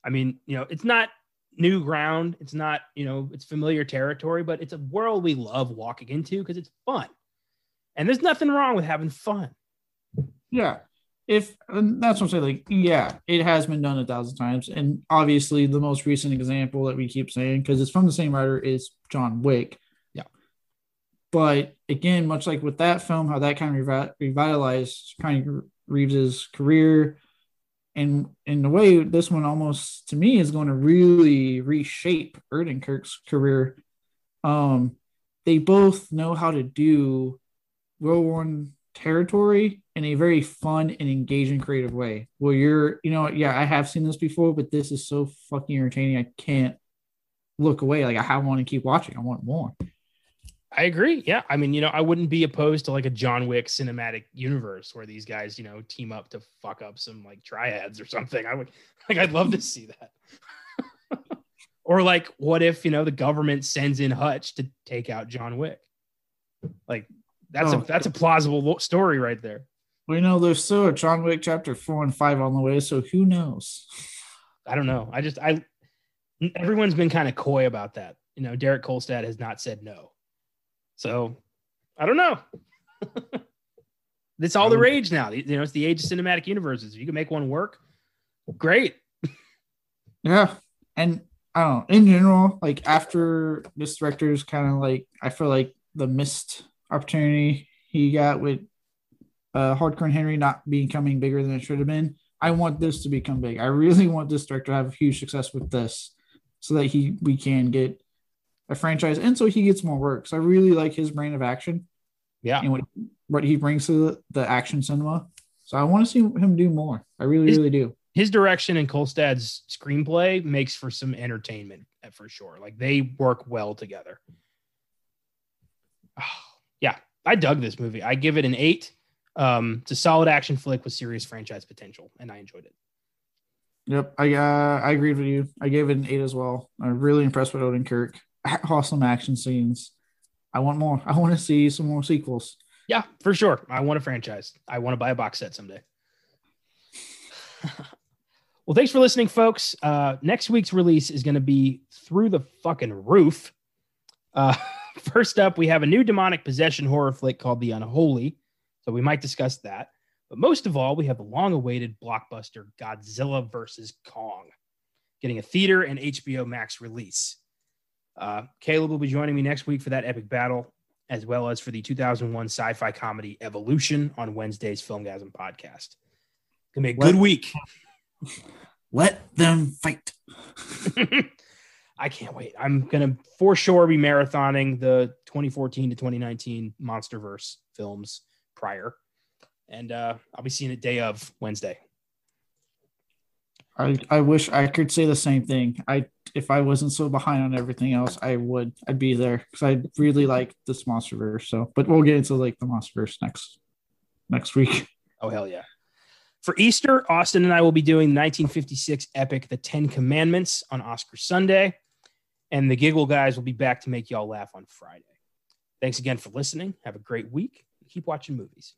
I mean, you know, it's not new ground. It's not, you know, it's familiar territory, but it's a world we love walking into because it's fun. And there's nothing wrong with having fun. Yeah. If that's what I'm saying, like, yeah, it has been done a thousand times. And obviously, the most recent example that we keep saying, because it's from the same writer, is John Wick. Yeah. But again, much like with that film, how that kind of revitalized kind of Reeves's career, and in a way, this one almost to me is going to really reshape Odenkirk's career. Um, they both know how to do World War One territory in a very fun and engaging, creative way. Where you're, you know, yeah, I have seen this before, but this is so fucking entertaining. I can't look away. Like I want to keep watching. I want more. I agree. Yeah. I mean, you know, I wouldn't be opposed to like a John Wick cinematic universe where these guys, you know, team up to fuck up some like triads or something. I would like I'd love to see that. or like what if, you know, the government sends in Hutch to take out John Wick? Like that's oh. a that's a plausible story right there. We know there's still a John Wick chapter 4 and 5 on the way, so who knows? I don't know. I just I everyone's been kind of coy about that. You know, Derek Kolstad has not said no. So I don't know. it's all the rage now. You know, it's the age of cinematic universes. If you can make one work, great. yeah. And I don't know, in general, like after this director's kind of like, I feel like the missed opportunity he got with uh, Hardcore Henry not becoming bigger than it should have been. I want this to become big. I really want this director to have huge success with this so that he we can get a franchise, and so he gets more work. So I really like his brand of action. Yeah, and what what he brings to the, the action cinema. So I want to see him do more. I really, his, really do. His direction and Kolstad's screenplay makes for some entertainment uh, for sure. Like they work well together. Oh, yeah, I dug this movie. I give it an eight. Um, it's a solid action flick with serious franchise potential, and I enjoyed it. Yep, I uh, I agreed with you. I gave it an eight as well. I'm really impressed with Odenkirk awesome action scenes. I want more. I want to see some more sequels. Yeah, for sure. I want a franchise. I want to buy a box set someday. well, thanks for listening, folks. Uh, next week's release is going to be through the fucking roof. Uh, first up, we have a new demonic possession horror flick called The Unholy. So we might discuss that. But most of all, we have the long awaited blockbuster Godzilla vs. Kong getting a theater and HBO Max release. Uh, Caleb will be joining me next week for that epic battle, as well as for the 2001 sci fi comedy Evolution on Wednesday's Filmgazm podcast. Gonna be a good week. Let them fight. I can't wait. I'm gonna for sure be marathoning the 2014 to 2019 MonsterVerse films prior, and uh, I'll be seeing it day of Wednesday. I, I wish I could say the same thing. I if I wasn't so behind on everything else, I would. I'd be there because I really like this MonsterVerse. So, but we'll get into like the MonsterVerse next next week. Oh hell yeah! For Easter, Austin and I will be doing the 1956 epic The Ten Commandments on Oscar Sunday, and the Giggle guys will be back to make y'all laugh on Friday. Thanks again for listening. Have a great week. Keep watching movies.